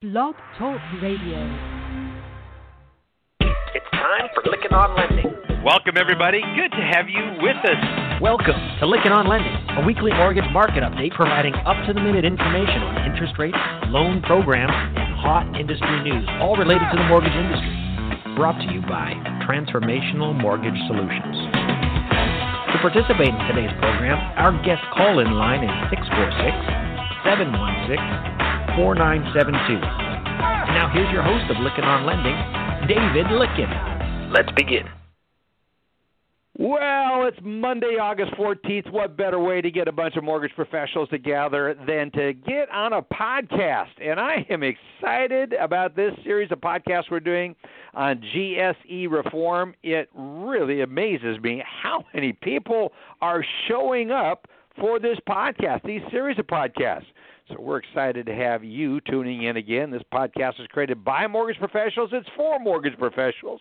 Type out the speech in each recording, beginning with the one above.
Blog Talk Radio. It's time for Lykken on Lending. Welcome, everybody. Good to have you with us. Welcome to Lykken on Lending, a weekly mortgage market update providing up to the minute information on interest rates, loan programs, and hot industry news, all related to the mortgage industry. Brought to you by Transformational Mortgage Solutions. To participate in today's program, our guest call in line is 646 716 4972. And now here's your host of Lykken on Lending, David Lykken. Let's begin. Well, it's Monday, August 14th. What better way to get a bunch of mortgage professionals together than to get on a podcast? And I am excited about this series of podcasts we're doing on GSE reform. It really amazes me how many people are showing up for this podcast, these series of podcasts. So we're excited to have you tuning in again. This podcast is created by mortgage professionals. It's for mortgage professionals.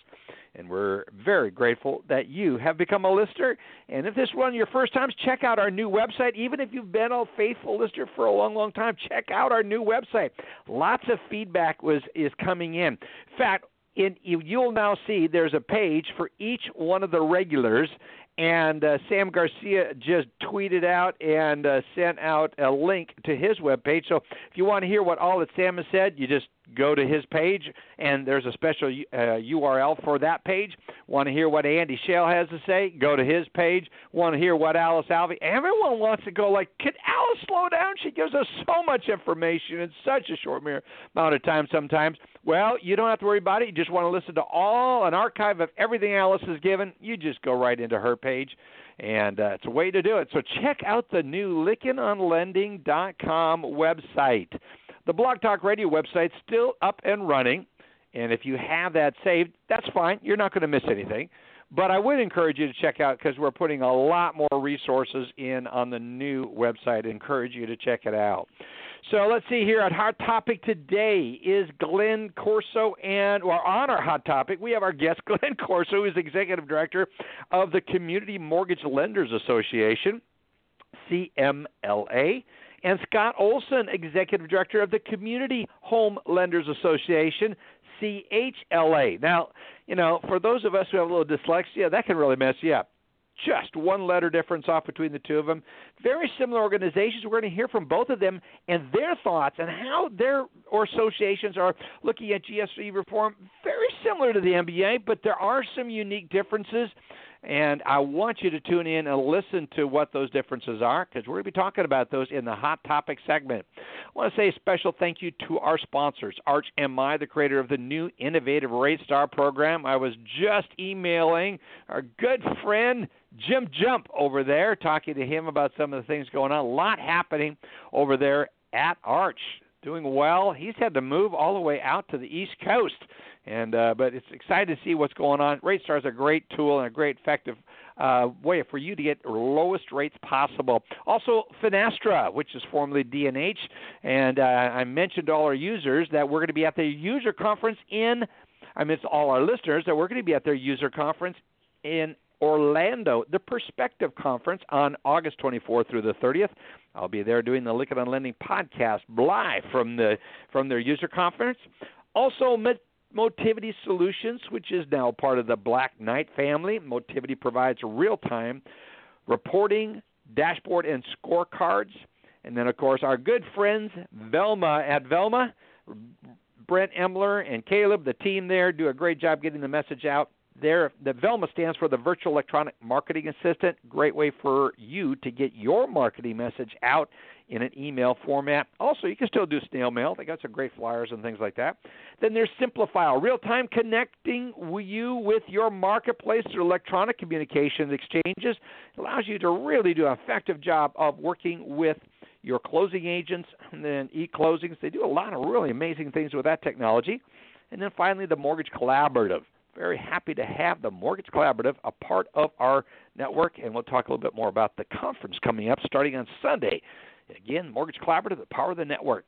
And we're very grateful that you have become a listener. And if this is one of your first times, check out our new website. Even if you've been a faithful listener for a long, long time, check out our new website. Lots of feedback was is coming in. In fact, in, you'll now see there's a page for each one of the regulars and uh, Sam Garcia just tweeted out and uh, sent out a link to his webpage. So if you want to hear what all that Sam has said, you just go to his page, and there's a special uh, URL for that page. Want to hear what Andy Schell has to say? Go to his page. Want to hear what Alice Alvey? Everyone wants to go like, can Alice slow down? She gives us so much information in such a short amount of time sometimes. Well, you don't have to worry about it. You just want to listen to all an archive of everything Alice has given. You just go right into her page and uh, it's a way to do it. So check out the new LykkenOnLending.com website. The Blog Talk Radio website's still up and running, and if you have that saved, that's fine. You're not going to miss anything. But I would encourage you to check out because we're putting a lot more resources in on the new website. I encourage you to check it out. So let's see here. Our hot topic today is Glen Corso, and well, on our hot topic, we have our guest Glen Corso, who is executive director of the Community Mortgage Lenders Association, CMLA and Scott Olson, Executive Director of the Community Home Lenders Association, CHLA. Now, you know, for those of us who have a little dyslexia, that can really mess you up. Just one letter difference off between the two of them. Very similar organizations. We're going to hear from both of them and their thoughts and how their or associations are looking at GSE reform. Very similar to the MBA, but there are some unique differences and I want you to tune in and listen to what those differences are because we're going to be talking about those in the Hot Topic segment. I want to say a special thank you to our sponsors, Arch MI, the creator of the new innovative Rate Star program. I was just emailing our good friend Jim Jump over there, talking to him about some of the things going on. A lot happening over there at Arch. Doing well. He's had to move all the way out to the East Coast and uh, but it's exciting to see what's going on. RateStar is a great tool and a great effective uh, way for you to get lowest rates possible. Also, Finastra, which is formerly D&H, and uh, I mentioned to all our users that we're going to be at the user conference in. I mean, it's all our listeners that we're going to be at their user conference in Orlando, the Perspective Conference on August 24th through the 30th. I'll be there doing the Lykken on Lending podcast live from the from their user conference. Also, Motivity Solutions, which is now part of the Black Knight family. Motivity provides real time reporting, dashboard, and scorecards. And then, of course, our good friends Velma at Velma, Brent Emler and Caleb, the team there, do a great job getting the message out. There, the Velma stands for the Virtual Electronic Marketing Assistant. Great way for you to get your marketing message out in an email format. Also, you can still do snail mail. They got some great flyers and things like that. Then there's Simplifile, real time connecting you with your marketplace through electronic communications exchanges. It allows you to really do an effective job of working with your closing agents and then e closings. They do a lot of really amazing things with that technology. And then finally, the Mortgage Collaborative. Very happy to have the Mortgage Collaborative a part of our network, and we'll talk a little bit more about the conference coming up starting on Sunday. Again, Mortgage Collaborative, the power of the network.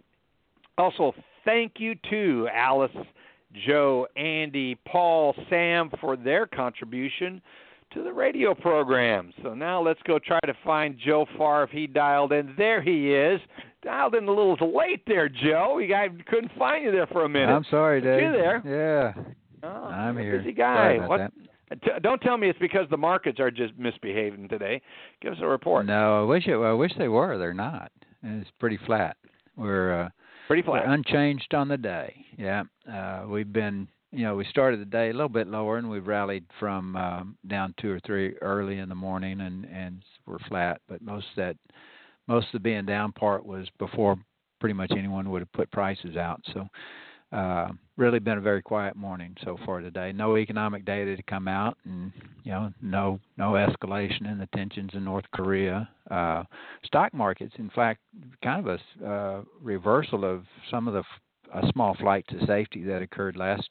Also, thank you to Alice, Joe, Andy, Paul, Sam for their contribution to the radio program. So now let's go try to find Joe Farr if he dialed in. There he is. Dialed in a little late there, Joe. You guy couldn't find you there for a minute. I'm sorry, Dave. You there? Yeah, Oh, I'm here. Busy guy. What? that. T- don't tell me it's because the markets are just misbehaving today. Give us a report. No, I wish it. I wish they were. They're not. It's pretty flat. We're uh, Pretty we're flat. unchanged on the day. Yeah, uh, we've been. You know, we started the day a little bit lower, and we've rallied from um, down two or three early in the morning, and and we're flat. But most of that, most of the being down part was before pretty much anyone would have put prices out. So, uh, really been a very quiet morning so far today. No economic data to come out, and you know, no no escalation in the tensions in North Korea. Uh, stock markets, in fact, kind of a uh, reversal of some of the f- a small flight to safety that occurred last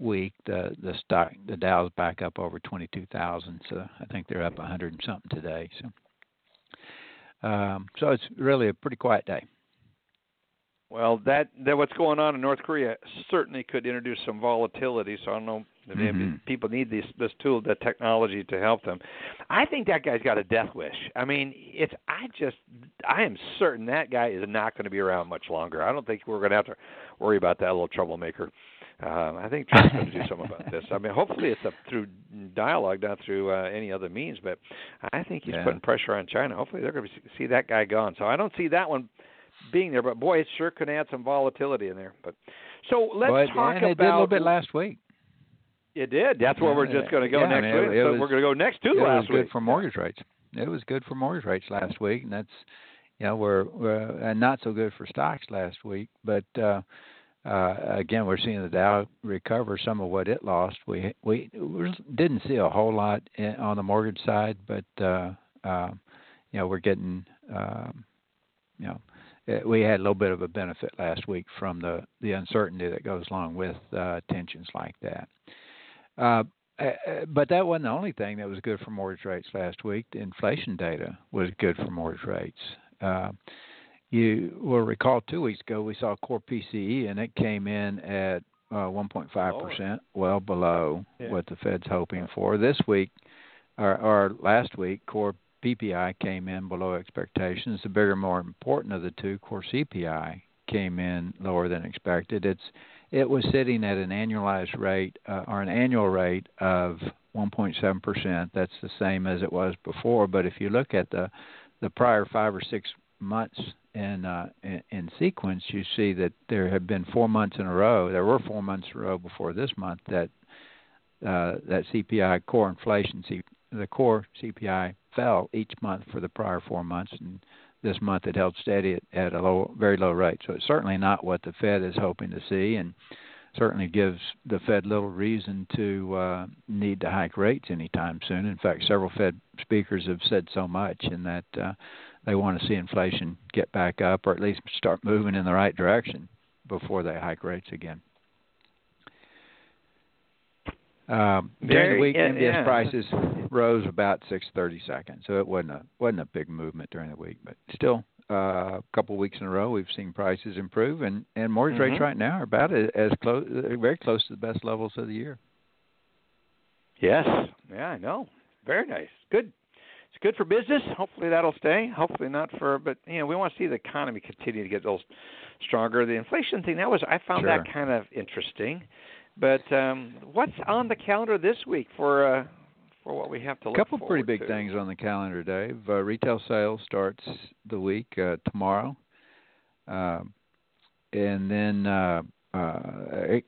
week. The the stock the Dow's back up over twenty two thousand, so I think they're up a hundred and something today. So, um, so it's really a pretty quiet day. Well, that that what's going on in North Korea certainly could introduce some volatility. So I don't know if maybe Mhm. people need this this tool, the technology to help them. I think that guy's got a death wish. I mean, it's I just I am certain that guy is not going to be around much longer. I don't think we're going to have to worry about that little troublemaker. Uh, I think Trump's going to do something about this. I mean, hopefully it's up through dialogue, not through uh, any other means. But I think he's Yeah. putting pressure on China. Hopefully they're going to see that guy gone. So I don't see that one being there. But boy, it sure could add some volatility in there. But so let's But, talk and about. it did a little bit last week. It did. That's where we're just going to go yeah, next it- week. it so was- we're going to go next to last week. it was good for mortgage rates. It was good for mortgage rates last week, and that's you know we're, we're and not so good for stocks last week. But uh, uh, again, we're seeing the Dow recover some of what it lost. We we, we didn't see a whole lot in, on the mortgage side, but uh, uh, you know we're getting um, you know we had a little bit of a benefit last week from the the uncertainty that goes along with uh, tensions like that. Uh, uh, uh, but that wasn't the only thing that was good for mortgage rates last week. The inflation data was good for mortgage rates. Uh, you will recall two weeks ago we saw core PCE and it came in at uh, 1.5 percent, well below Yeah. what the Fed's hoping for. This week, or, or last week, core PPI came in below expectations. The bigger, more important of the two, core CPI, came in lower than expected. It's it was sitting at an annualized rate uh, or an annual rate of 1.7 percent. That's the same as it was before. But if you look at the the prior five or six months in, uh, in in sequence, you see that there have been four months in a row. There were four months in a row before this month that uh, that CPI core inflation, the core CPI fell each month for the prior four months, and this month it held steady at, at a low, very low rate. So it's certainly not what the Fed is hoping to see, and certainly gives the Fed little reason to uh, need to hike rates anytime soon. In fact, several Fed speakers have said so much, in that uh, they want to see inflation get back up, or at least start moving in the right direction before they hike rates again. Um, during the week, yeah, MBS yeah. prices rose about six thirty seconds, so it wasn't a wasn't a big movement during the week, but still, uh, a couple of weeks in a row, we've seen prices improve, and and mortgage rates Mhm. right now are about as, as close, very close to the best levels of the year. Yes. Yeah, I know. Very nice. Good. It's good for business. Hopefully that'll stay. Hopefully not for, but you know, we want to see the economy continue to get a little stronger. The inflation thing that was I found that kind of interesting. But um what's on the calendar this week for uh for what we have to look? A couple pretty big to? things on the calendar, Dave. Uh, retail sales starts the week uh, tomorrow, um, and then uh, uh,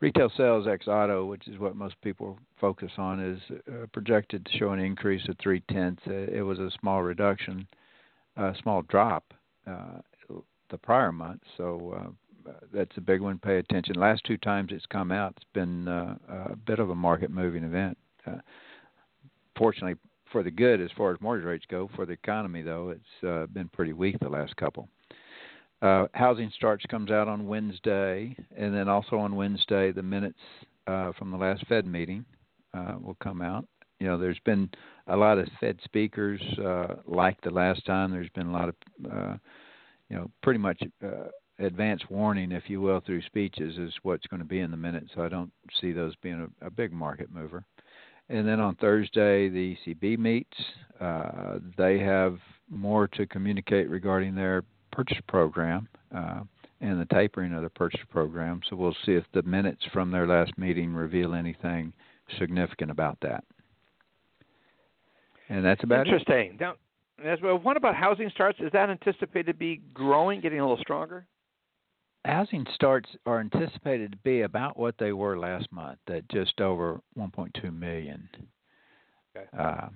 retail sales ex auto, which is what most people focus on, is uh, projected to show an increase of three tenths. It was a small reduction, a small drop uh, the prior month, so. That's a big one. Pay attention. Last two times it's come out, it's been uh, a bit of a market moving event. Uh, fortunately for the good as far as mortgage rates go. For the economy, though, it's uh, been pretty weak the last couple. Uh, housing starts comes out on Wednesday, and then also on Wednesday, the minutes uh, from the last Fed meeting uh, will come out. You know, there's been a lot of Fed speakers uh, like the last time. There's been a lot of, uh, you know, pretty much uh, advance warning, if you will, through speeches is what's going to be in the minutes. So I don't see those being a, a big market mover. and then on Thursday the ECB meets. Uh, they have more to communicate regarding their purchase program uh, and the tapering of the purchase program. So we'll see if the minutes from their last meeting reveal anything significant about that. And that's about Interesting. Now, as well, what about housing starts? Is that anticipated to be growing, getting a little stronger? Housing starts are anticipated to be about what they were last month, at just over 1.2 million. Okay. Uh,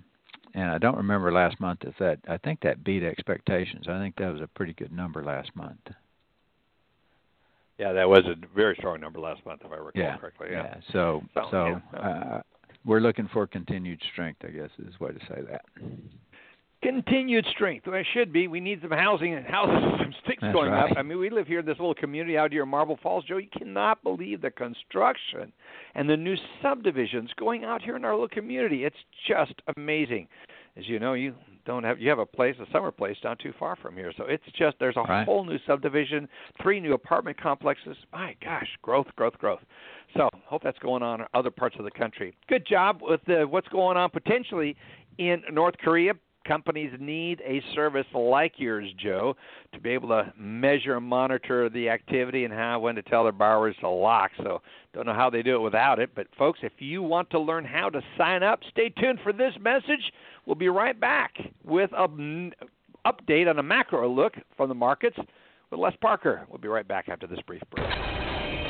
and I don't remember last month if that. I think that beat expectations. I think that was a pretty good number last month. Yeah, that was a very strong number last month, if I recall yeah, correctly. Yeah. yeah. So, So, so, yeah. uh, we're looking for continued strength. I guess is the way to say that. Continued strength. Well, it should be. We need some housing and houses, some sticks That's going right. up. I mean, we live here in this little community out here in Marble Falls, Joe. You cannot believe the construction and the new subdivisions going out here in our little community. It's just amazing. As you know, you don't have you have a place, a summer place not too far from here. So it's just there's a Right. whole new subdivision, three new apartment complexes. My gosh, growth, growth, growth. So hope that's going on in other parts of the country. Good job with the, what's going on potentially in North Korea. Companies need a service like yours, Joe, to be able to measure and monitor the activity and how when to tell their borrowers to lock. So don't know how they do it without it. But folks, if you want to learn how to sign up, stay tuned for this message. We'll be right back with a n- update on a macro look from the markets with Les Parker. We'll be right back after this brief break.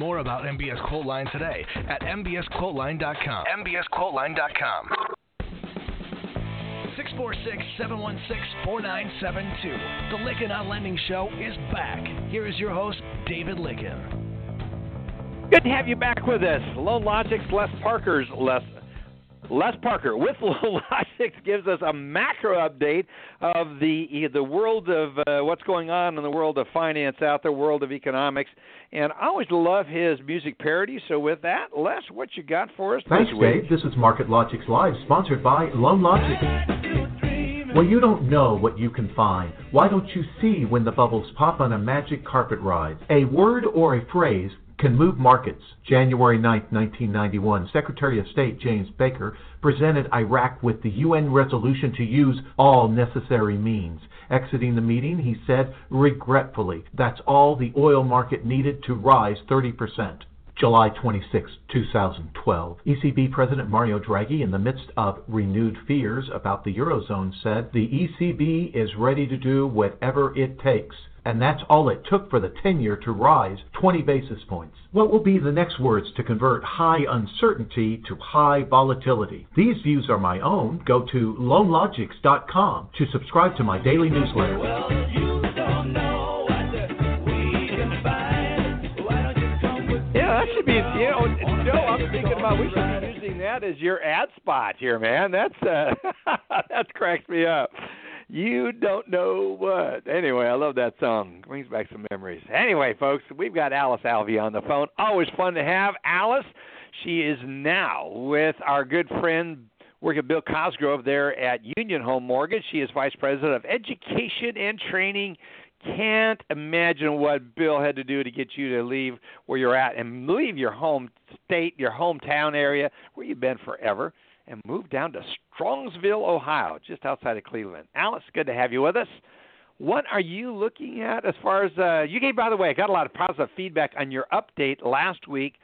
more about MBS Quoteline today at mbsquoteline.com. mbsquoteline.com. 646-716-4972. The Lykken on Lending Show is back. Here is your host, David Lykken. Good to have you back with us. Loan Logic's Les Parker's Les Les Parker with Logics gives us a macro update of the the world of uh, what's going on in the world of finance out there, world of economics. And I always love his music parody. So with that, Les, what you got for us Thanks? Dave. This is Market Logics Live, sponsored by Loan Logic. When you don't know what you can find, why don't you see when the bubbles pop on a magic carpet ride? A word or a phrase can move markets. January 9, 1991, Secretary of State James Baker presented Iraq with the UN resolution to use all necessary means. Exiting the meeting, he said, regretfully, that's all the oil market needed to rise 30%. July 26, 2012. ECB President Mario Draghi, in the midst of renewed fears about the Eurozone, said the ECB is ready to do whatever it takes. And that's all it took for the 10 year to rise 20 basis points. What will be the next words to convert high uncertainty to high volatility? These views are my own. Go to loanlogics.com to subscribe to my daily newsletter. Yeah, that should be. You know, Joe, I'm thinking about we should be using that as your ad spot here, man. That's uh, that cracks me up. You don't know what. Anyway, I love that song. Brings back some memories. Anyway, folks, we've got Alice Alvey on the phone. Always fun to have Alice. She is now with our good friend working Bill Cosgrove there at Union Home Mortgage. She is Vice President of Education and Training. Can't imagine what Bill had to do to get you to leave where you're at and leave your home state, your hometown area where you've been forever, and moved down to Strongsville, Ohio, just outside of Cleveland. Alice, good to have you with us. What are you looking at as far as uh, you gave? By the way, I got a lot of positive feedback on your update last week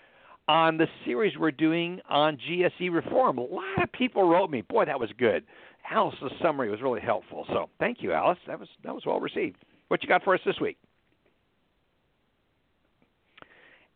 on the series we're doing on GSE reform. A lot of people wrote me, boy, that was good. Alice's summary was really helpful. So thank you, Alice. That was that was well received. What you got for us this week?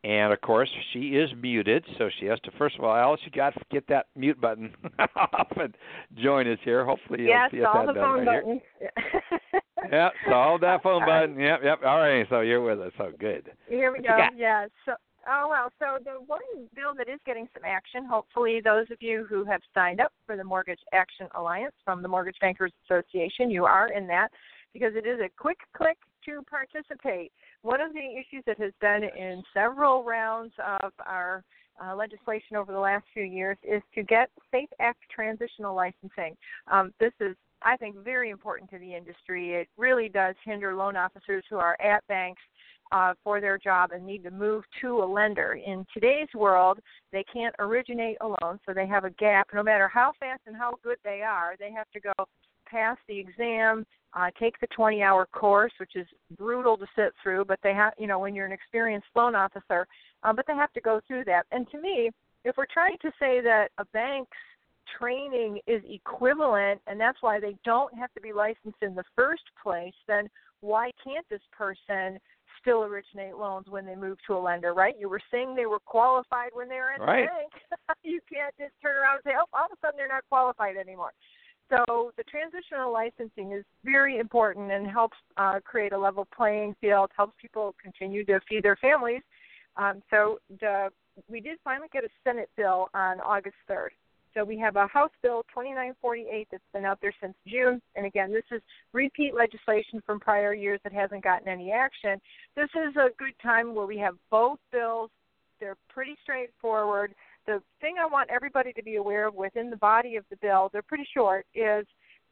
And of course, she is muted, so she has to. First of all, Alice, you got to get that mute button off and join us here. Hopefully, you'll Yes, get all that the phone right buttons. Here. Yep, solve that phone button. Yep, yep. All right, so you're with us. So good. Here we What go. Yeah. So Oh well, so the one bill that is getting some action, hopefully those of you who have signed up for the Mortgage Action Alliance from the Mortgage Bankers Association, you are in that because it is a quick click to participate. One of the issues that has been in several rounds of our uh, legislation over the last few years is to get SAFE Act transitional licensing. Um, this is, I think, very important to the industry. It really does hinder loan officers who are at banks uh, for their job and need to move to a lender. In today's world, they can't originate a loan, so they have a gap. No matter how fast and how good they are, they have to go pass the exam, uh, take the 20 hour course, which is brutal to sit through, but they have, you know, when you're an experienced loan officer, uh, but they have to go through that. And to me, if we're trying to say that a bank's training is equivalent and that's why they don't have to be licensed in the first place, then why can't this person still originate loans when they move to a lender, right? You were saying they were qualified when they were at right. the bank. you can't just turn around and say, oh, all of a sudden they're not qualified anymore. So the transitional licensing is very important and helps uh, create a level playing field, helps people continue to feed their families. Um, so the, we did finally get a Senate bill on August 3rd. So we have a House Bill 2948 that's been out there since June. And again, this is repeat legislation from prior years that hasn't gotten any action. This is a good time where we have both bills. They're pretty straightforward the thing I want everybody to be aware of within the body of the bill, they're pretty short, is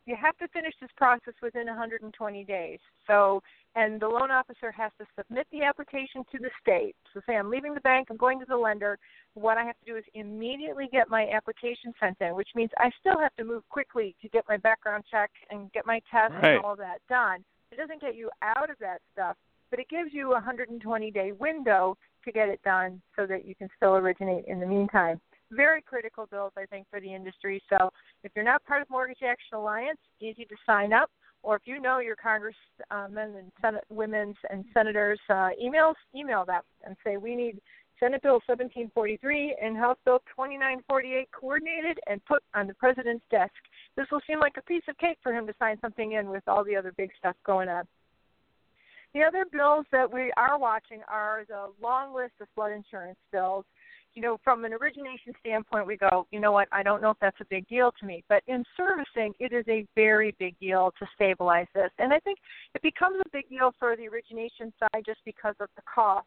you have to finish this process within 120 days. So, and the loan officer has to submit the application to the state. So, say I'm leaving the bank, I'm going to the lender. What I have to do is immediately get my application sent in, which means I still have to move quickly to get my background check and get my test right. and all that done. It doesn't get you out of that stuff, but it gives you a 120 day window to get it done so that you can still originate in the meantime. Very critical bills, I think, for the industry. So if you're not part of Mortgage Action Alliance, easy to sign up. Or if you know your congressmen and Senate women's and senators, uh, emails, email them and say we need Senate Bill 1743 and House Bill 2948 coordinated and put on the president's desk. This will seem like a piece of cake for him to sign something in with all the other big stuff going on. The other bills that we are watching are the long list of flood insurance bills. You know, from an origination standpoint, we go, you know what, I don't know if that's a big deal to me. But in servicing, it is a very big deal to stabilize this. And I think it becomes a big deal for the origination side just because of the cost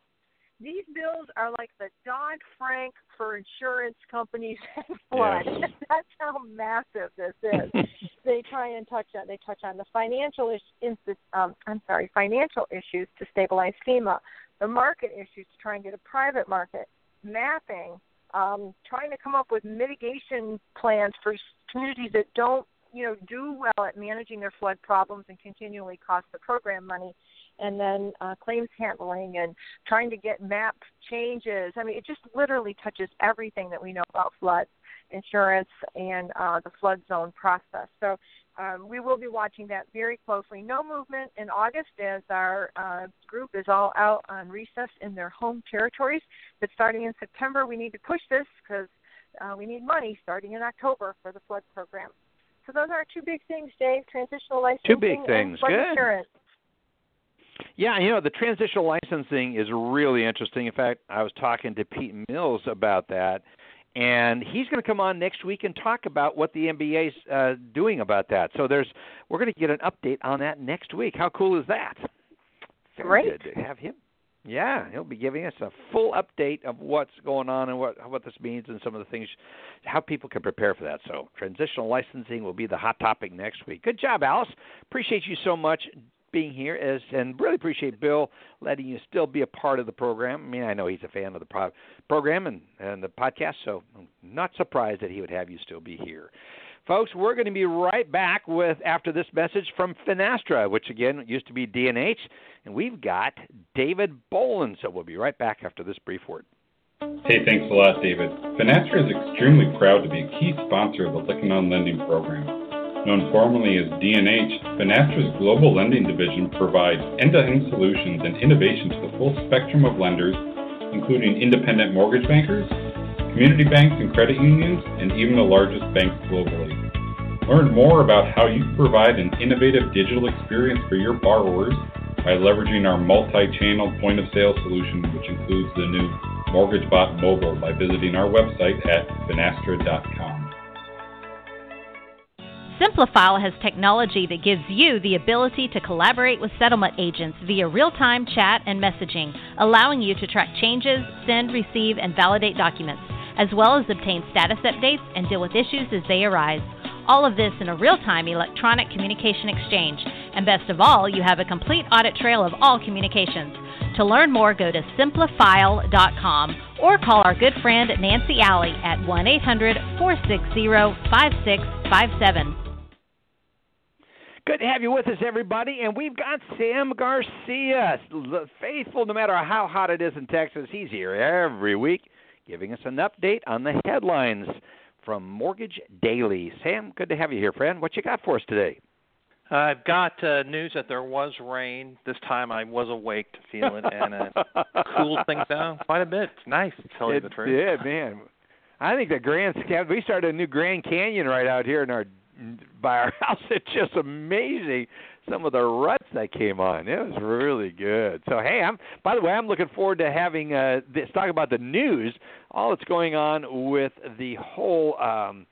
these bills are like the Dodd Frank for insurance companies and flood. Yeah. That's how massive this is. they try and touch on they touch on the financial issues. Um, I'm sorry, financial issues to stabilize FEMA, the market issues to try and get a private market, mapping, um, trying to come up with mitigation plans for communities that don't you know do well at managing their flood problems and continually cost the program money and then uh, claims handling and trying to get map changes. I mean, it just literally touches everything that we know about flood insurance and uh, the flood zone process. So um, we will be watching that very closely. No movement in August as our uh, group is all out on recess in their home territories. But starting in September, we need to push this because uh, we need money starting in October for the flood program. So those are two big things, Dave: transitional licensing two big things. and flood Good. insurance. Yeah, you know, the transitional licensing is really interesting. In fact, I was talking to Pete Mills about that, and he's going to come on next week and talk about what the MBA is uh, doing about that. So there's we're going to get an update on that next week. How cool is that? Very Great. good to have him. Yeah, he'll be giving us a full update of what's going on and what what this means and some of the things, how people can prepare for that. So transitional licensing will be the hot topic next week. Good job, Alice. Appreciate you so much being here as and really appreciate Bill letting you still be a part of the program. I mean, I know he's a fan of the pro- program and and the podcast, so I'm not surprised that he would have you still be here. Folks, we're going to be right back with after this message from Finastra, which again used to be DNH, and we've got David Boland. So we'll be right back after this brief word. Hey, thanks a lot, David. Finastra is extremely proud to be a key sponsor of the Lykken On Lending program. Known formally as DNH, Finastra's global lending division provides end-to-end solutions and innovation to the full spectrum of lenders, including independent mortgage bankers, community banks and credit unions, and even the largest banks globally. Learn more about how you can provide an innovative digital experience for your borrowers by leveraging our multi-channel point-of-sale solution, which includes the new MortgageBot Mobile by visiting our website at finastra.com. Simplifile has technology that gives you the ability to collaborate with settlement agents via real time chat and messaging, allowing you to track changes, send, receive, and validate documents, as well as obtain status updates and deal with issues as they arise. All of this in a real time electronic communication exchange. And best of all, you have a complete audit trail of all communications. To learn more, go to simplifile.com or call our good friend Nancy Alley at 1 800 460 5657. Good to have you with us, everybody. And we've got Sam Garcia, faithful no matter how hot it is in Texas. He's here every week giving us an update on the headlines from Mortgage Daily. Sam, good to have you here, friend. What you got for us today? I've got uh, news that there was rain. This time I was awake to feel it, and it cooled things down quite a bit. It's nice, to tell you the truth. Yeah, man. I think the Grand we started a new Grand Canyon right out here in our by our house. It's just amazing some of the ruts that came on. It was really good. So hey, I'm by the way, I'm looking forward to having uh this talk about the news, all that's going on with the whole um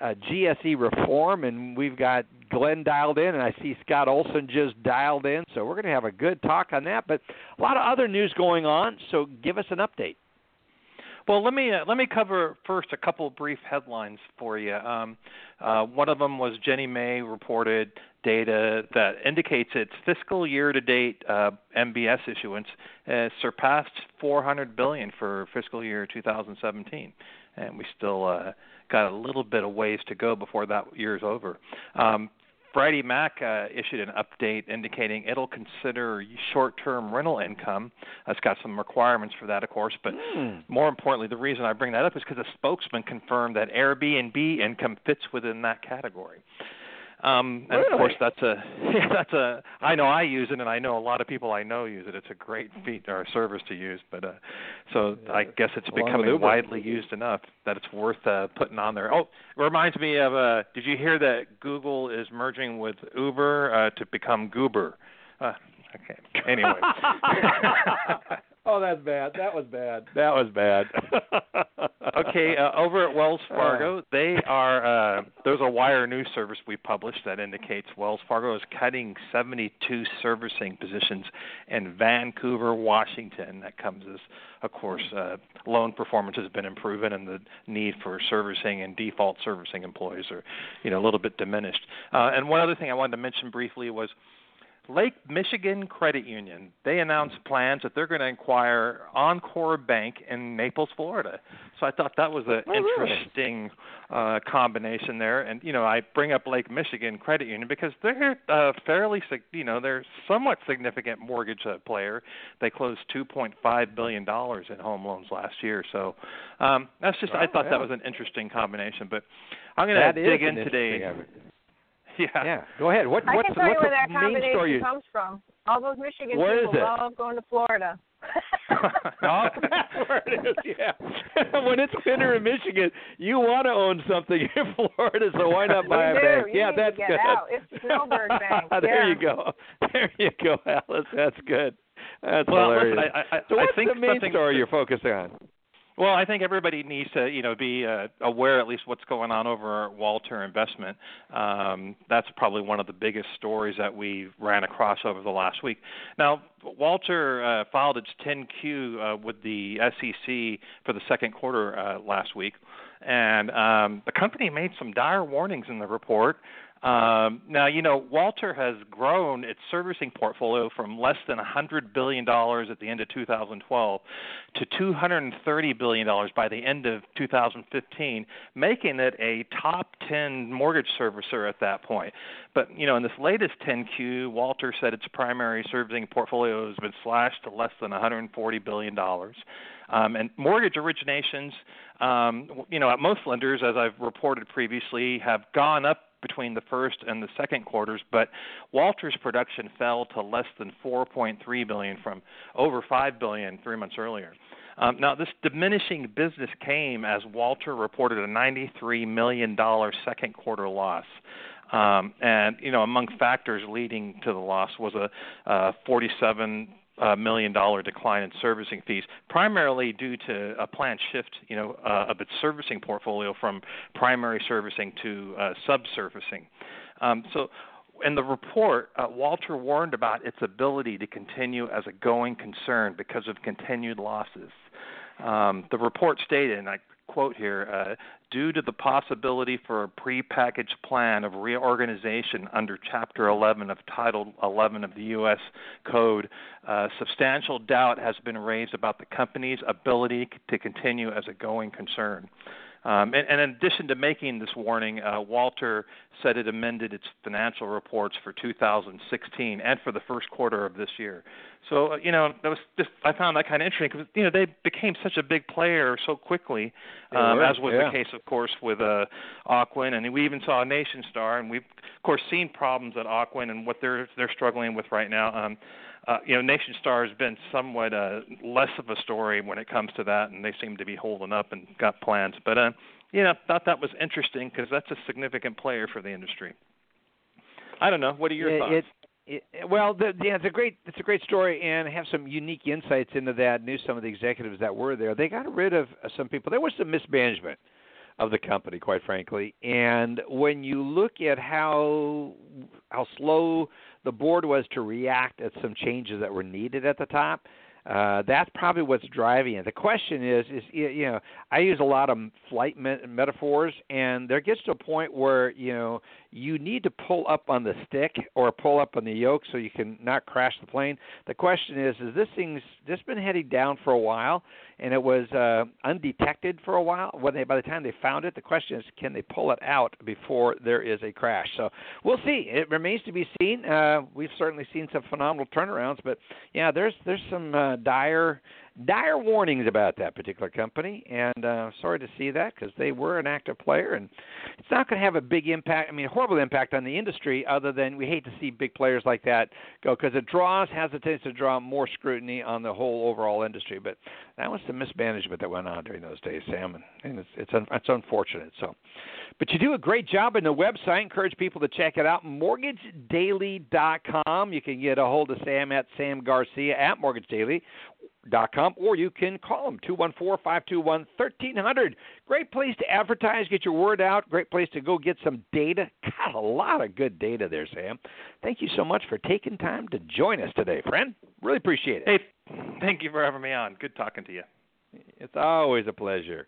uh, GSE reform, and we've got Glen dialed in, and I see Scott Olson just dialed in. So we're going to have a good talk on that. But a lot of other news going on. So give us an update. Well, let me uh, let me cover first a couple of brief headlines for you. Um, uh, one of them was Ginnie Mae reported data that indicates its fiscal year-to-date uh, MBS issuance has surpassed 400 billion for fiscal year 2017, and we still uh, got a little bit of ways to go before that year's over. Um, Freddie Mac uh, issued an update indicating it'll consider short-term rental income. It's got some requirements for that, of course, but mm. more importantly, the reason I bring that up is because a spokesman confirmed that Airbnb income fits within that category. Um, and really? of course, that's a yeah, that's a. I know I use it, and I know a lot of people I know use it. It's a great feat or service to use, but uh, so I guess it's becoming widely used enough that it's worth uh, putting on there. Oh, it reminds me of. Uh, did you hear that Google is merging with Uber uh, to become Goober? Uh, okay. Anyway. Oh, that's bad. That was bad. That was bad. okay, uh, over at Wells Fargo, they are. Uh, there's a wire news service we published that indicates Wells Fargo is cutting 72 servicing positions in Vancouver, Washington. That comes as, of course, uh, loan performance has been improving, and the need for servicing and default servicing employees are, you know, a little bit diminished. Uh, and one other thing I wanted to mention briefly was Lake Michigan Credit Union, they announced plans that they're going to acquire Encore Bank in Naples, Florida. So I thought that was an oh, interesting really? uh, combination there. And you know, I bring up Lake Michigan Credit Union because they're uh, fairly, you know, they're somewhat significant mortgage uh, player. They closed 2.5 billion dollars in home loans last year. So um, that's just, oh, I thought yeah. that was an interesting combination. But I'm going to dig in today. Yeah. Yeah. Go ahead. What I what's can tell what's you where that the main combination story? You... comes from. All those Michigan Where people is it? love going to Florida. oh, that's where it is. Yeah. when it's winter in Michigan, you want to own something in Florida, so why not buy you a do. bank? You yeah, that's to get good. out. It's Snowbird Bank. there yeah. you go. There you go, Alice. That's good. That's well, hilarious. listen, I, I, so I what's think the main something story you're focusing on? Well, I think everybody needs to, you know, be uh, aware at least what's going on over at Walter Investment. Um, that's probably one of the biggest stories that we ran across over the last week. Now, Walter uh, filed its 10Q uh, with the SEC for the second quarter uh, last week, and um, the company made some dire warnings in the report. Um, now, you know, Walter has grown its servicing portfolio from less than $100 billion at the end of 2012 to $230 billion by the end of 2015, making it a top 10 mortgage servicer at that point. But, you know, in this latest 10Q, Walter said its primary servicing portfolio has been slashed to less than $140 billion. Um, and mortgage originations, um, you know, at most lenders, as I've reported previously, have gone up between the first and the second quarters, but Walter's production fell to less than 4.3 billion from over 5 billion three months earlier. Um, now, this diminishing business came as Walter reported a 93 million dollar second quarter loss. Um, and you know, among factors leading to the loss was a uh, 47 uh, million dollar decline in servicing fees, primarily due to a planned shift, you know, uh, of its servicing portfolio from primary servicing to uh, subservicing. Um, so in the report, uh, Walter warned about its ability to continue as a going concern because of continued losses. Um, the report stated, and I quote here, uh, due to the possibility for a prepackaged plan of reorganization under Chapter 11 of Title 11 of the U.S. Code, uh, substantial doubt has been raised about the company's ability to continue as a going concern. Um, and, and, in addition to making this warning, uh, Walter said it amended its financial reports for 2016 and for the first quarter of this year. So uh, you know, that was just I found that kind of interesting because you know they became such a big player so quickly, um, yeah, as was yeah. the case, of course, with uh, Ocwen, and we even saw Nationstar, and we've of course seen problems at Ocwen and what they're they're struggling with right now. Um, uh, you know, Nationstar has been somewhat uh, less of a story when it comes to that, and they seem to be holding up and got plans. But uh, you know, thought that was interesting because that's a significant player for the industry. I don't know. What are your it, thoughts? It, it, well, the, yeah, it's a great it's a great story, and have some unique insights into that. Knew some of the executives that were there. They got rid of some people. There was some mismanagement of the company, quite frankly. And when you look at how how slow the board was to react at some changes that were needed at the top, uh, that's probably what's driving it. The question is, is you know, I use a lot of flight me- metaphors, and there gets to a point where you know you need to pull up on the stick or pull up on the yoke so you can not crash the plane. The question is, is this thing's this been heading down for a while, and it was uh, undetected for a while. When they by the time they found it, the question is, can they pull it out before there is a crash? So we'll see. It remains to be seen. Uh, we've certainly seen some phenomenal turnarounds, but yeah, there's there's some uh, dire dire warnings about that particular company, and uh, sorry to see that because they were an active player, and it's not going to have a big impact. I mean, a horrible impact on the industry, other than we hate to see big players like that go because it draws has a tendency to draw more scrutiny on the whole overall industry. But that was some mismanagement that went on during those days, Sam, and, and it's it's, un, it's unfortunate. So, but you do a great job in the website. Encourage people to check it out. MortgageDaily.com. You can get a hold of Sam at Sam Garcia at Mortgage Daily com, or you can call them 214-521-1300. Great place to advertise, get your word out. Great place to go get some data. Got a lot of good data there, Sam. Thank you so much for taking time to join us today, friend. Really appreciate it. Hey, thank you for having me on. Good talking to you. It's always a pleasure.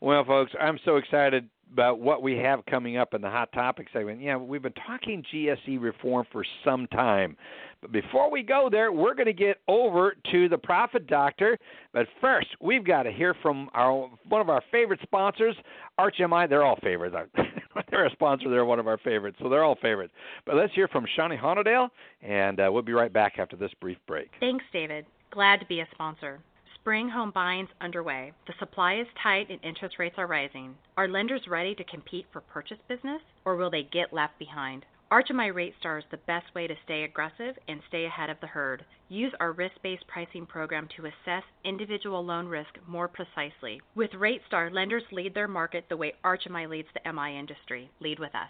Well, folks, I'm so excited about what we have coming up in the hot topic segment. Yeah, we've been talking GSE reform for some time. But before we go there, we're going to get over to the Profit Doctor. But first, we've got to hear from our one of our favorite sponsors, ArchMI. They're all favorites. they're a sponsor. They're one of our favorites, so they're all favorites. But let's hear from Shawnee Honodale, and uh, we'll be right back after this brief break. Thanks, David. Glad to be a sponsor. Spring home buying's underway. The supply is tight and interest rates are rising. Are lenders ready to compete for purchase business, or will they get left behind? ArchMI Rate Star is the best way to stay aggressive and stay ahead of the herd. Use our risk based pricing program to assess individual loan risk more precisely. With Rate Star, lenders lead their market the way ArchMI leads the MI industry. Lead with us.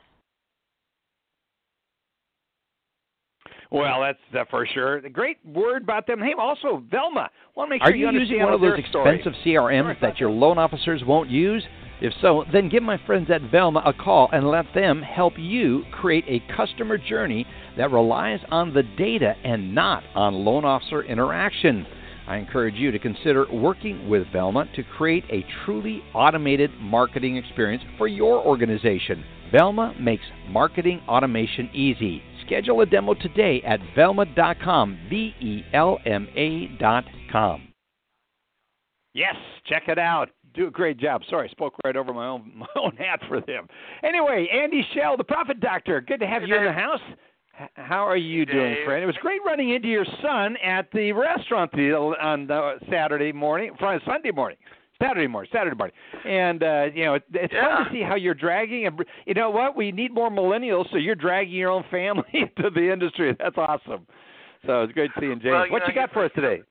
Well, that's uh, for sure. A great word about them. Hey, also Velma. Want to make sure Are you, you using one of those expensive CRMs that your loan officers won't use? If so, then give my friends at Velma a call and let them help you create a customer journey that relies on the data and not on loan officer interaction. I encourage you to consider working with Velma to create a truly automated marketing experience for your organization. Velma makes marketing automation easy. Schedule a demo today at velma.com, V E L M A.com. Yes, check it out. Do a great job. Sorry, I spoke right over my own my own hat for them. Anyway, Andy Schell, the Profit Doctor. Good to have you in the house. H- How are you doing, Dave. friend? It was great running into your son at the restaurant the, on the Saturday morning, Friday, Sunday morning. Saturday morning, Saturday morning, and uh, you know it, it's fun to see how you're dragging. And you know what? We need more millennials, so you're dragging your own family into the industry. That's awesome. So it's great seeing James. Well, what know, you got for us today?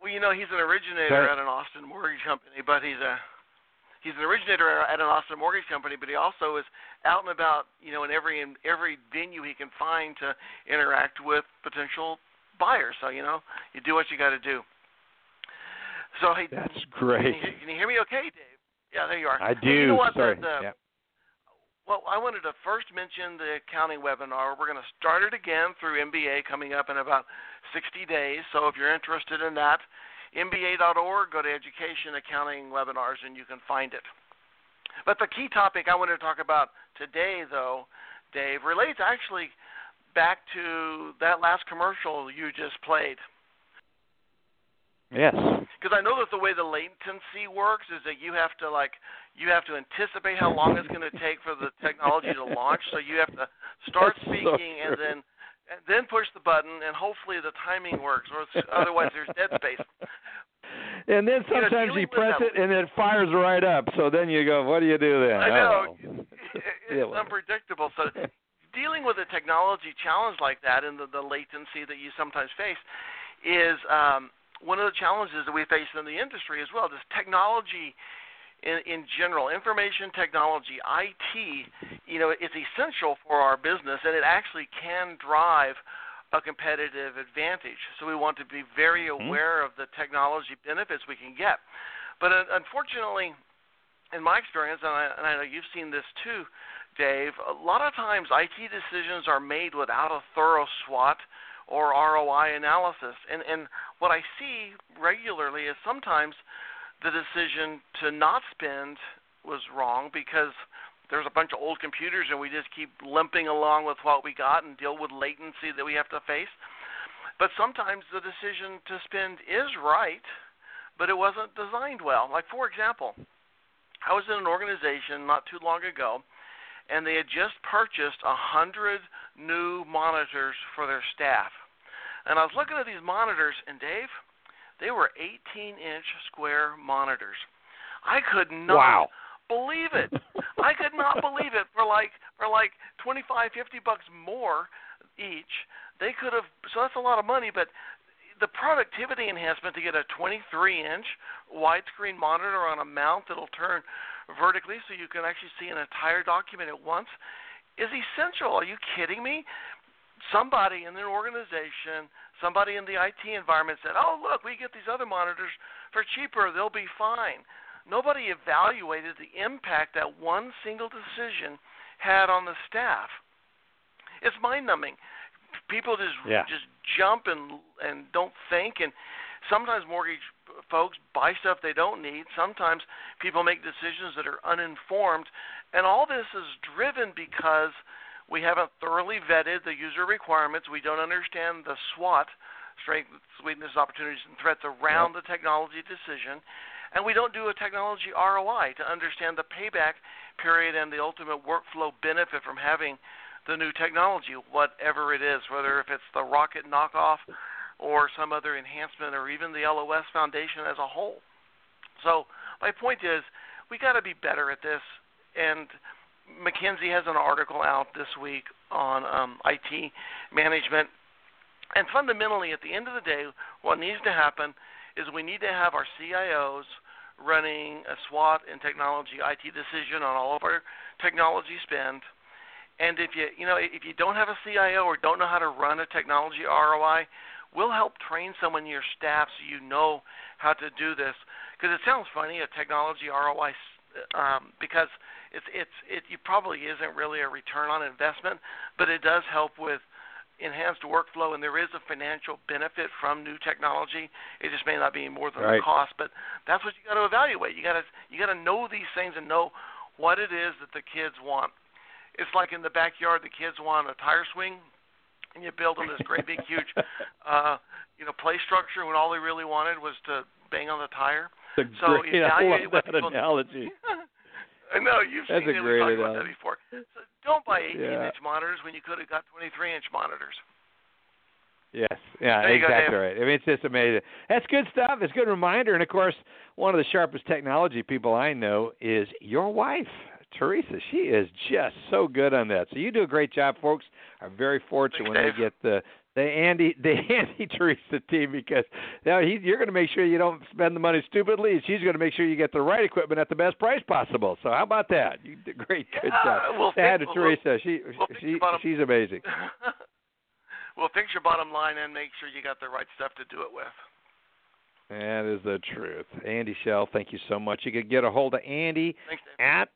Well, you know, he's an originator Sorry. at an Austin mortgage company, but he's a he's an originator at an Austin mortgage company, but he also is out and about, you know, in every in every venue he can find to interact with potential buyers. So you know, you do what you got to do. So hey, that's great. Can you, can you hear me? Okay, Dave. Yeah, there you are. I do. you know what? Sorry. The, the, uh, yeah. Well, I wanted to first mention the accounting webinar. We're going to start it again through MBA coming up in about 60 days. So if you're interested in that, MBA.org, go to Education Accounting Webinars and you can find it. But the key topic I wanted to talk about today, though, Dave, relates actually back to that last commercial you just played. Yes. Because I know that the way the latency works is that you have to like you have to anticipate how long it's going to take for the technology to launch. So you have to start That's speaking so and then and then push the button, and hopefully the timing works, or otherwise there's dead space. And then You know, sometimes you press it and it fires right up. So then you go, what do you do then? I know. It's unpredictable. So dealing with a technology challenge like that and the, the latency that you sometimes face is um, one of the challenges that we face in the industry as well. This technology in, in general, information technology, IT, you know, it's essential for our business and it actually can drive a competitive advantage. So we want to be very Mm-hmm. aware of the technology benefits we can get. But uh, unfortunately, in my experience, and I, and I know you've seen this too, Dave, a lot of times IT decisions are made without a thorough SWOT or ROI analysis. And, and what I see regularly is sometimes the decision to not spend was wrong because there's a bunch of old computers and we just keep limping along with what we got and deal with latency that we have to face. But sometimes the decision to spend is right, but it wasn't designed well. Like, for example, I was in an organization not too long ago, and they had just purchased a hundred new monitors for their staff. And I was looking at these monitors, and Dave, they were 18-inch square monitors. I could not Wow. believe it. I could not believe it for like for like 25, 50 bucks more each. They could have so that's a lot of money, but the productivity enhancement to get a 23-inch widescreen monitor on a mount that'll turn vertically so you can actually see an entire document at once is essential. Are you kidding me? Somebody in their organization, somebody in the IT environment said, "Oh, look, we get these other monitors for cheaper. They'll be fine." Nobody evaluated the impact that one single decision had on the staff. It's mind-numbing. People just Yeah. just jump and and don't think and sometimes mortgage folks buy stuff they don't need. Sometimes people make decisions that are uninformed and all this is driven because we haven't thoroughly vetted the user requirements. We don't understand the SWOT, strengths, weaknesses, opportunities, and threats around the technology decision. And we don't do a technology ROI to understand the payback period and the ultimate workflow benefit from having the new technology, whatever it is, whether if it's the rocket knockoff or some other enhancement or even the LOS foundation as a whole. So my point is we got to be better at this and McKinsey has an article out this week on um, IT management. And fundamentally, at the end of the day, what needs to happen is we need to have our CIOs running a SWOT and technology IT decision on all of our technology spend. And if you you know if you don't have a CIO or don't know how to run a technology ROI, we'll help train someone in your staff so you know how to do this. Because it sounds funny a technology ROI um, because it's it's it you probably isn't really a return on investment, but it does help with enhanced workflow and there is a financial benefit from new technology. It just may not be more than Right. the cost, but that's what you got to evaluate. You got to you got to know these things and know what it is that the kids want. It's like in the backyard, the kids want a tire swing, and you build them this great big huge, uh, you know, play structure when all they really wanted was to bang on the tire. A So great. I evaluate love what that analogy. I know you've That's seen a it. great we talked about that before. So don't buy 18 Yeah. inch monitors when you could have got 23 inch monitors. Yes, yeah, There exactly right. I mean, it's just amazing. That's good stuff. It's a good reminder. And of course, one of the sharpest technology people I know is your wife, Teresa. She is just so good on that. So you do a great job, folks. Are very fortunate Thanks, when Dave. they get the the Andy the Andy Teresa team because now he, you're going to make sure you don't spend the money stupidly. and She's going to make sure you get the right equipment at the best price possible. So how about that? You did great, good Yeah, job. we'll to we'll- Teresa. She we'll she she's amazing. we'll fix your bottom line and make sure you got the right stuff to do it with. That is the truth. Andy Schell, thank you so much. You can get a hold of Andy Thanks, at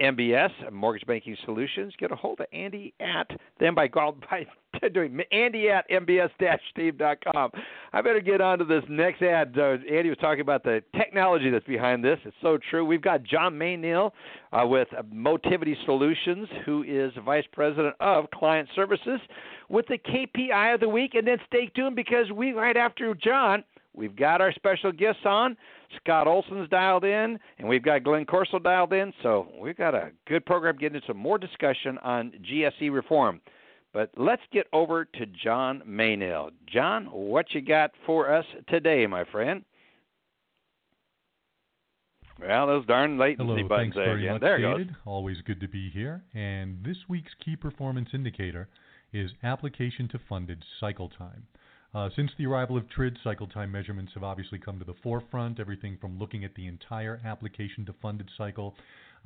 MBS Mortgage Banking Solutions. Get a hold of Andy at them by by doing Andy at mbs-team.com. I better get on to this next ad. Uh, Andy was talking about the technology that's behind this. It's so true. We've got John Mayniel uh, with Motivity Solutions, who is Vice President of Client Services, with the KPI of the week. And then stay tuned because we right after John, we've got our special guests on. Scott Olson's dialed in, and we've got Glen Corso dialed in. So we've got a good program getting into some more discussion on GSE reform. But let's get over to John Mayniel. John, what you got for us today, my friend? Well, those darn latency Hello, buttons thanks there very again. much, there it David. goes. Always good to be here. And this week's key performance indicator is application to funded cycle time. Uh, since the arrival of TRID, cycle time measurements have obviously come to the forefront. Everything from looking at the entire application to funded cycle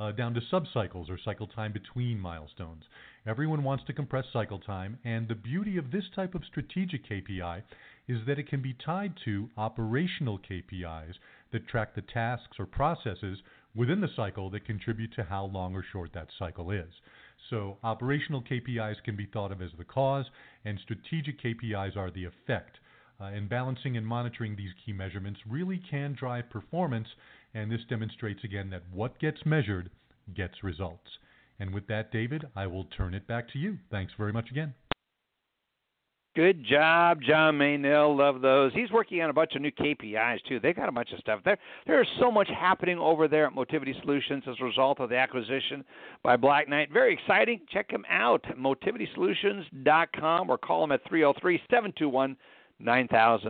uh, down to subcycles or cycle time between milestones. Everyone wants to compress cycle time, and the beauty of this type of strategic KPI is that it can be tied to operational KPIs that track the tasks or processes within the cycle that contribute to how long or short that cycle is. So, operational KPIs can be thought of as the cause, and strategic KPIs are the effect. Uh, and balancing and monitoring these key measurements really can drive performance, and this demonstrates again that what gets measured gets results. And with that, David, I will turn it back to you. Thanks very much again. Good job, John Maynell. Love those. He's working on a bunch of new KPIs too. They got a bunch of stuff there. There is so much happening over there at Motivity Solutions as a result of the acquisition by Black Knight. Very exciting. Check them out. MotivitySolutions.com or call them at 303-721-9000.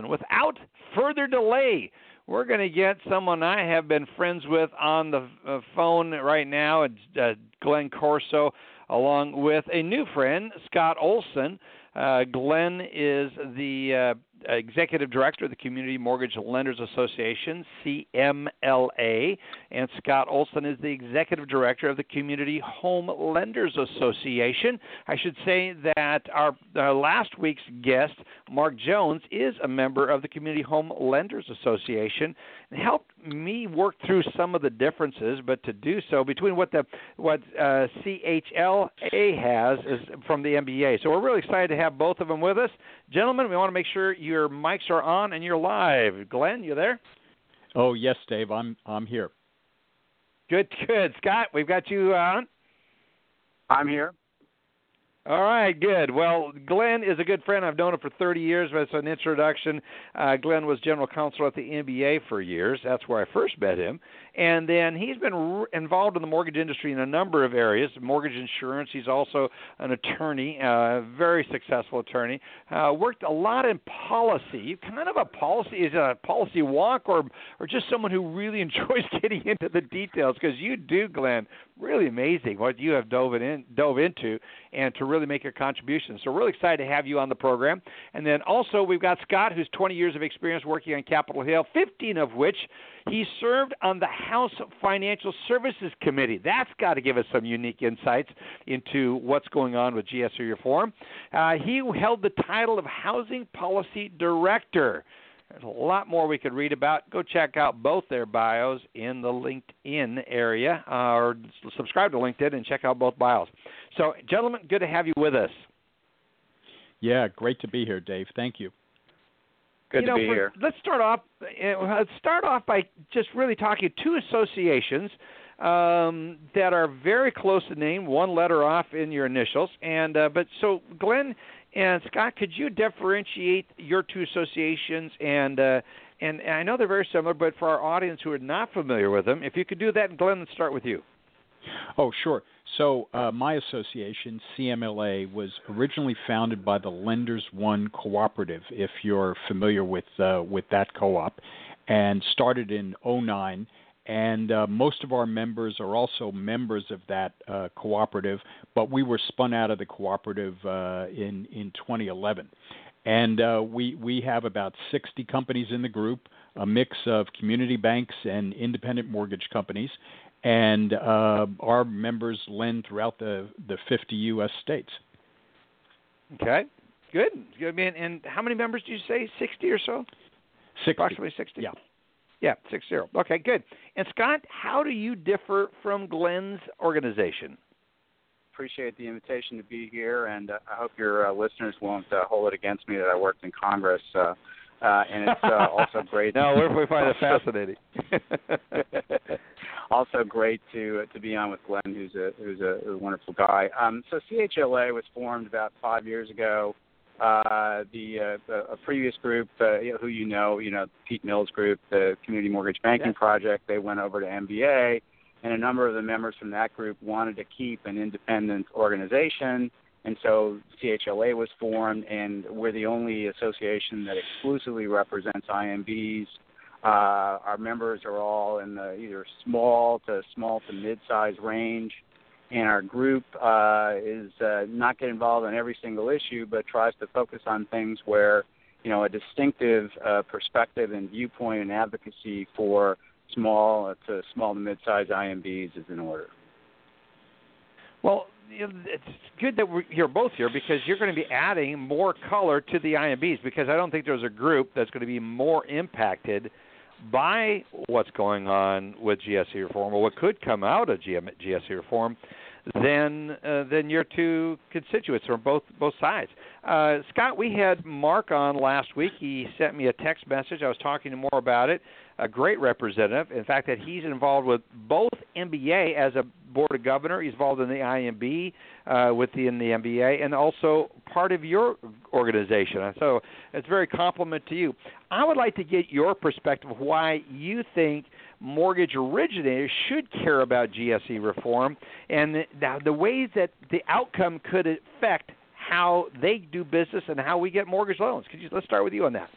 Without further delay, we're going to get someone I have been friends with on the uh, phone right now. It's uh, Glen Corso, along with a new friend, Scott Olson. Uh, Glen is the uh, executive director of the Community Mortgage Lenders Association, CMLA, and Scott Olson is the executive director of the Community Home Lenders Association. I should say that our uh, last week's guest, Mark Jones, is a member of the Community Home Lenders Association and helped me work through some of the differences. But to do so between what the what uh, CHLA has is from the MBA, so we're really excited to have both of them with us, gentlemen. We want to make sure your mics are on and you're live. Glen, you there? Oh yes, Dave. I'm I'm here. Good, good. Scott, we've got you on. I'm here. All right, good. Well, Glen is a good friend. I've known him for 30 years. As an introduction, uh, Glen was general counsel at the MBA for years. That's where I first met him. And then he's been r- involved in the mortgage industry in a number of areas mortgage insurance. He's also an attorney, a uh, very successful attorney. Uh, worked a lot in policy. Kind of a policy, is a policy walk or, or just someone who really enjoys getting into the details? Because you do, Glen. Really amazing what you have dove, in, dove into and to really make a contribution. So, really excited to have you on the program. And then also, we've got Scott, who's 20 years of experience working on Capitol Hill, 15 of which he served on the House Financial Services Committee. That's got to give us some unique insights into what's going on with GSE reform. Uh, he held the title of Housing Policy Director. There's a lot more we could read about. Go check out both their bios in the LinkedIn area, uh, or subscribe to LinkedIn and check out both bios. So, gentlemen, good to have you with us. Yeah, great to be here, Dave. Thank you. Good you to know, be for, here. Let's start off. Uh, let's start off by just really talking two associations um, that are very close to name, one letter off in your initials. And uh, but so, Glen and Scott, could you differentiate your two associations and uh, and, I know they're very similar, but for our audience who are not familiar with them, if you could do that, Glen, let's start with you. Oh, sure. So, uh, my association, CMLA, was originally founded by the Lenders One Cooperative, if you're familiar with uh, with that co-op, and started in 09. And uh, most of our members are also members of that uh, cooperative, but we were spun out of the cooperative uh, in in 2011. And uh, we we have about 60 companies in the group, a mix of community banks and independent mortgage companies and uh, our members lend throughout the, the 50 U.S. states. Okay. Good. I mean, and how many members do you say? Sixty or so? 60. Approximately sixty. Yeah. Yeah, six zero. Okay, good. And Scott, how do you differ from Glen's organization? Appreciate the invitation to be here, and uh, I hope your uh, listeners won't uh, hold it against me that I worked in Congress. Uh, uh, and it's uh, also great. no, we find it fascinating. also great to to be on with Glen, who's a who's a, a wonderful guy. Um, so CHLA was formed about five years ago. Uh, the uh, a previous group, uh, who you know, you know Pete Mills Group, the Community Mortgage Banking yeah. Project, they went over to MBA, and a number of the members from that group wanted to keep an independent organization and so CHLA was formed, and we're the only association that exclusively represents IMBs. Uh, our members are all in the either small to small to mid-size range, and our group uh, is uh, not get involved in every single issue, but tries to focus on things where you know a distinctive uh, perspective and viewpoint and advocacy for small to small to mid-size IMBs is in order. Well, it's good that here both here because you're going to be adding more color to the IMBs because I don't think there's a group that's going to be more impacted by what's going on with GSE reform or what could come out of GSE reform than uh, than your two constituents from both both sides. Uh, Scott, we had Mark on last week. He sent me a text message. I was talking to more about it a great representative. In fact, that he's involved with both MBA as a board of governor. He's involved in the IMB uh, within the MBA, and also part of your organization. So it's very compliment to you. I would like to get your perspective why you think mortgage originators should care about GSE reform and the, the ways that the outcome could affect how they do business and how we get mortgage loans. Could you let's start with you on that.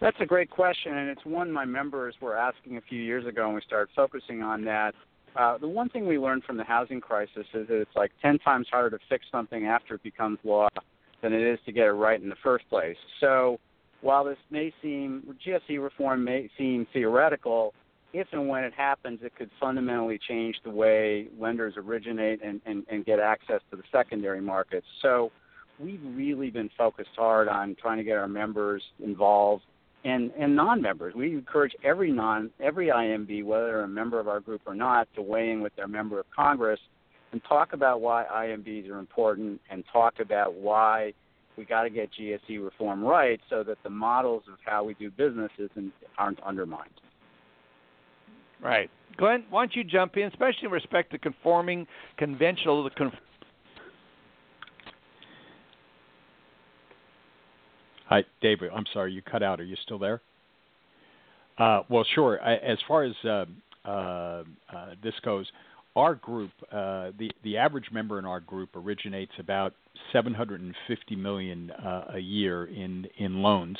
That's a great question, and it's one my members were asking a few years ago, and we started focusing on that. Uh, the one thing we learned from the housing crisis is that it's like 10 times harder to fix something after it becomes law than it is to get it right in the first place. So while this may seem, GSE reform may seem theoretical, if and when it happens, it could fundamentally change the way lenders originate and, and, and get access to the secondary markets. So we've really been focused hard on trying to get our members involved and and non-members. We encourage every non every IMB, whether a member of our group or not, to weigh in with their member of Congress and talk about why IMBs are important and talk about why we got to get GSE reform right so that the models of how we do business aren't undermined. Right, Glen. Why don't you jump in, especially in respect to conforming conventional Hi, David. I'm sorry, you cut out. Are you still there? Uh, well, sure. I, as far as uh, uh, uh this goes, our group, uh, the the average member in our group originates about 750 million uh, a year in in loans,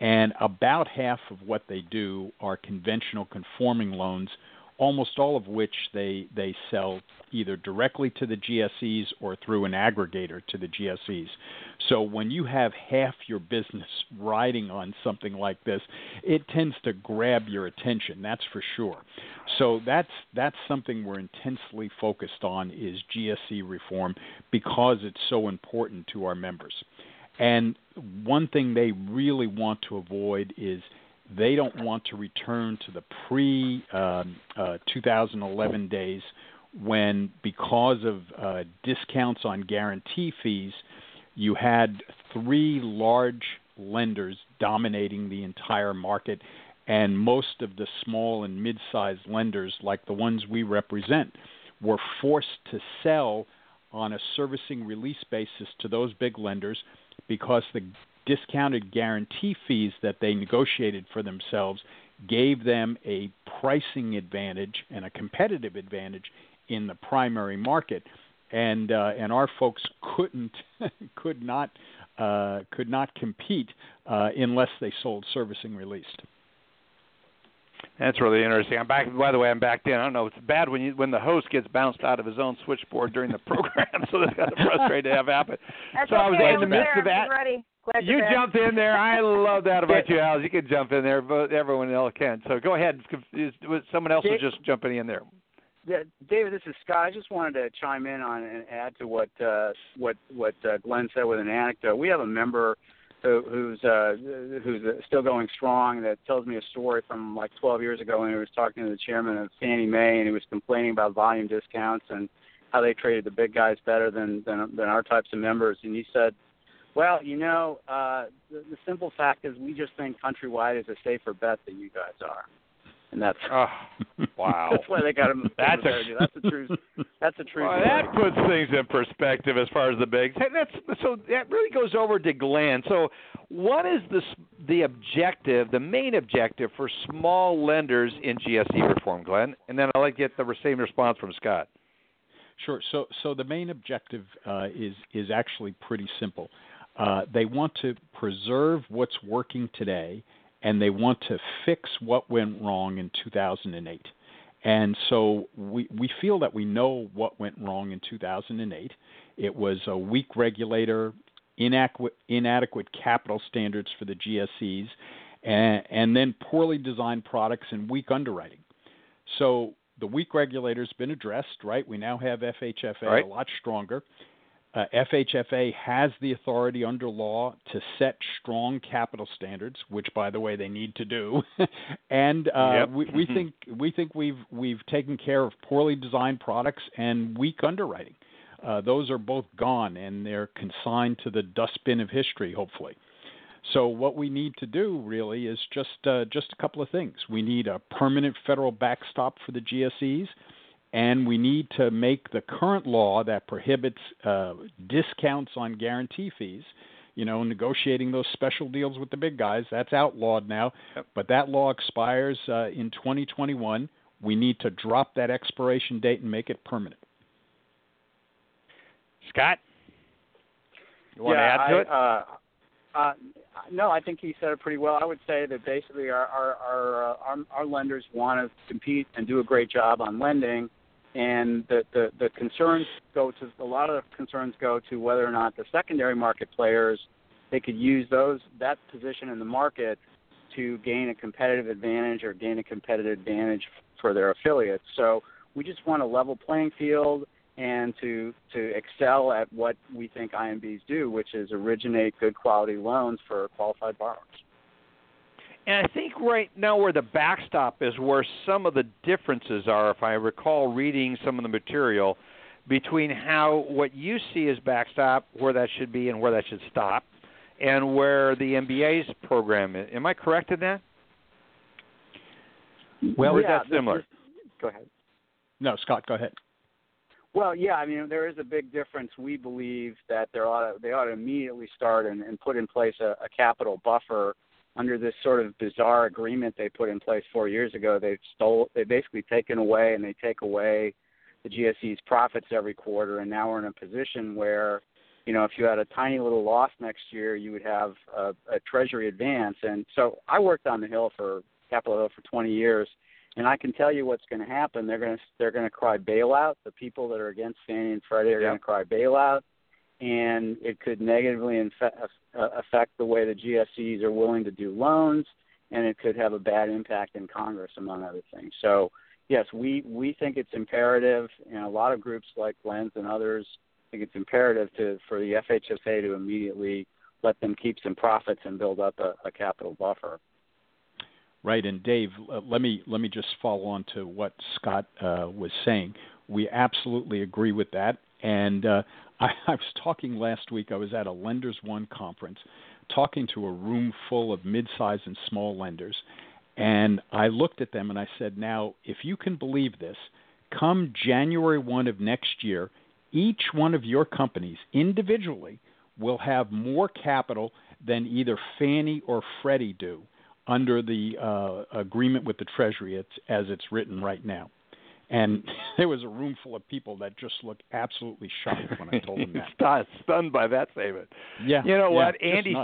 and about half of what they do are conventional conforming loans almost all of which they they sell either directly to the GSEs or through an aggregator to the GSEs. So when you have half your business riding on something like this, it tends to grab your attention, that's for sure. So that's that's something we're intensely focused on is GSE reform because it's so important to our members. And one thing they really want to avoid is they don't want to return to the pre um, uh, 2011 days when, because of uh, discounts on guarantee fees, you had three large lenders dominating the entire market, and most of the small and mid sized lenders, like the ones we represent, were forced to sell on a servicing release basis to those big lenders because the discounted guarantee fees that they negotiated for themselves gave them a pricing advantage and a competitive advantage in the primary market and uh, and our folks couldn't could not uh, could not compete uh, unless they sold servicing released. That's really interesting. I'm back. By the way, I'm back in. I don't know. It's bad when you when the host gets bounced out of his own switchboard during the program, so that's kind of frustrating to have happen. That's so okay. I was in the midst there. of that. Ready. Glad you jumped in there. I love that about you, Al. You can jump in there, but everyone else can. So go ahead. Someone else is just jumping in there. Yeah, David, this is Scott. I just wanted to chime in on and add to what uh, what what uh, Glen said with an anecdote. We have a member who, who's uh, who's still going strong that tells me a story from like 12 years ago when he was talking to the chairman of Fannie Mae and he was complaining about volume discounts and how they traded the big guys better than than, than our types of members. And he said, "Well, you know, uh, the, the simple fact is we just think Countrywide is a safer bet than you guys are." And that's oh, wow. that's why they got him. That's a that's a true. That's a true. Well, that puts things in perspective as far as the bigs. Hey, that's so that really goes over to Glen. So, what is the the objective, the main objective for small lenders in GSE reform, Glen? And then I'll let get the same response from Scott. Sure. So, so the main objective uh, is is actually pretty simple. Uh, they want to preserve what's working today and they want to fix what went wrong in 2008. And so we, we feel that we know what went wrong in 2008. It was a weak regulator, inadequate, inadequate capital standards for the GSEs, and, and then poorly designed products and weak underwriting. So the weak regulator's been addressed, right? We now have FHFA right. a lot stronger. Uh, FHFA has the authority under law to set strong capital standards, which, by the way, they need to do. and uh, yep. we, we think we think we've we've taken care of poorly designed products and weak underwriting. Uh, those are both gone, and they're consigned to the dustbin of history, hopefully. So what we need to do really is just uh, just a couple of things. We need a permanent federal backstop for the GSEs and we need to make the current law that prohibits uh, discounts on guarantee fees, you know, negotiating those special deals with the big guys, that's outlawed now. Yep. But that law expires uh, in 2021. We need to drop that expiration date and make it permanent. Scott, you want yeah, to add to I, it? Uh, uh, no, I think he said it pretty well. I would say that basically our our our, uh, our, our lenders want to compete and do a great job on lending, and the, the, the concerns go to a lot of concerns go to whether or not the secondary market players they could use those that position in the market to gain a competitive advantage or gain a competitive advantage for their affiliates. So we just want a level playing field and to to excel at what we think IMBs do, which is originate good quality loans for qualified borrowers. And I think right now where the backstop is where some of the differences are, if I recall reading some of the material, between how what you see as backstop, where that should be and where that should stop, and where the MBA's program is. Am I correct in that? Well, or yeah, is that similar? Go ahead. No, Scott, go ahead. Well, yeah, I mean, there is a big difference. We believe that there ought to, they ought to immediately start and, and put in place a, a capital buffer under this sort of bizarre agreement they put in place four years ago. They've stole, they've basically taken away and they take away the GSE's profits every quarter, and now we're in a position where, you know, if you had a tiny little loss next year, you would have a, a Treasury advance. And so I worked on the Hill for Capitol Hill for 20 years, and I can tell you what's going to happen. They're going to they're going to cry bailout. The people that are against Fannie and Freddie are Yep. going to cry bailout and it could negatively infe- uh, affect the way the GSEs are willing to do loans, and it could have a bad impact in Congress, among other things. So, yes, we we think it's imperative, and a lot of groups like Lens and others think it's imperative to for the FHFA to immediately let them keep some profits and build up a, a capital buffer. Right, and Dave, uh, let me let me just follow on to what Scott uh, was saying. We absolutely agree with that, and uh, I, I was talking last week. I was at a Lenders One conference, talking to a room full of mid-sized and small lenders, and I looked at them and I said, "Now, if you can believe this, come January one of next year, each one of your companies individually will have more capital than either Fannie or Freddie do." under the uh, agreement with the Treasury it's, as it's written right now. And there was a room full of people that just looked absolutely shocked when I told them that. Stunned, stunned by that statement. Yeah, You know yeah, what, Andy?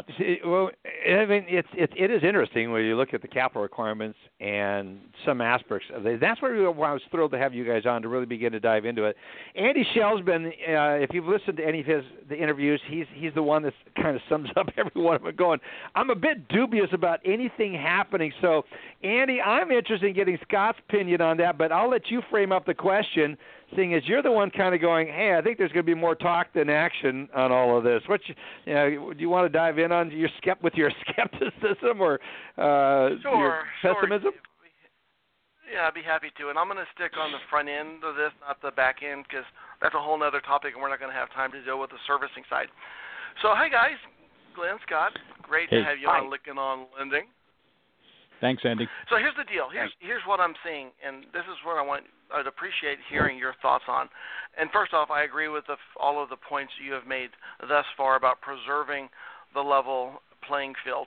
Well, I mean, it's it, it is interesting when you look at the capital requirements and some aspects of it. That's where I was thrilled to have you guys on to really begin to dive into it. Andy Schell's been, uh, if you've listened to any of his the interviews, he's he's the one that kind of sums up every one of them. Going, I'm a bit dubious about anything happening. So, Andy, I'm interested in getting Scott's opinion on that, but I'll let you frame up the question, seeing as you're the one kind of going, "Hey, I think there's going to be more talk than action on all of this." What you, you know, do you want to dive in on your skept with your skepticism or uh, sure, your pessimism? Sure. Yeah, I'd be happy to. And I'm going to stick on the front end of this, not the back end, because that's a whole other topic, and we're not going to have time to deal with the servicing side. So, hey guys, Glen Scott, great hey. to have you Hi. on Lykken on Lending. Thanks, Andy. So here's the deal. Here's here's what I'm seeing, and this is what I want. I'd appreciate hearing your thoughts on. And first off, I agree with the, all of the points you have made thus far about preserving the level playing field.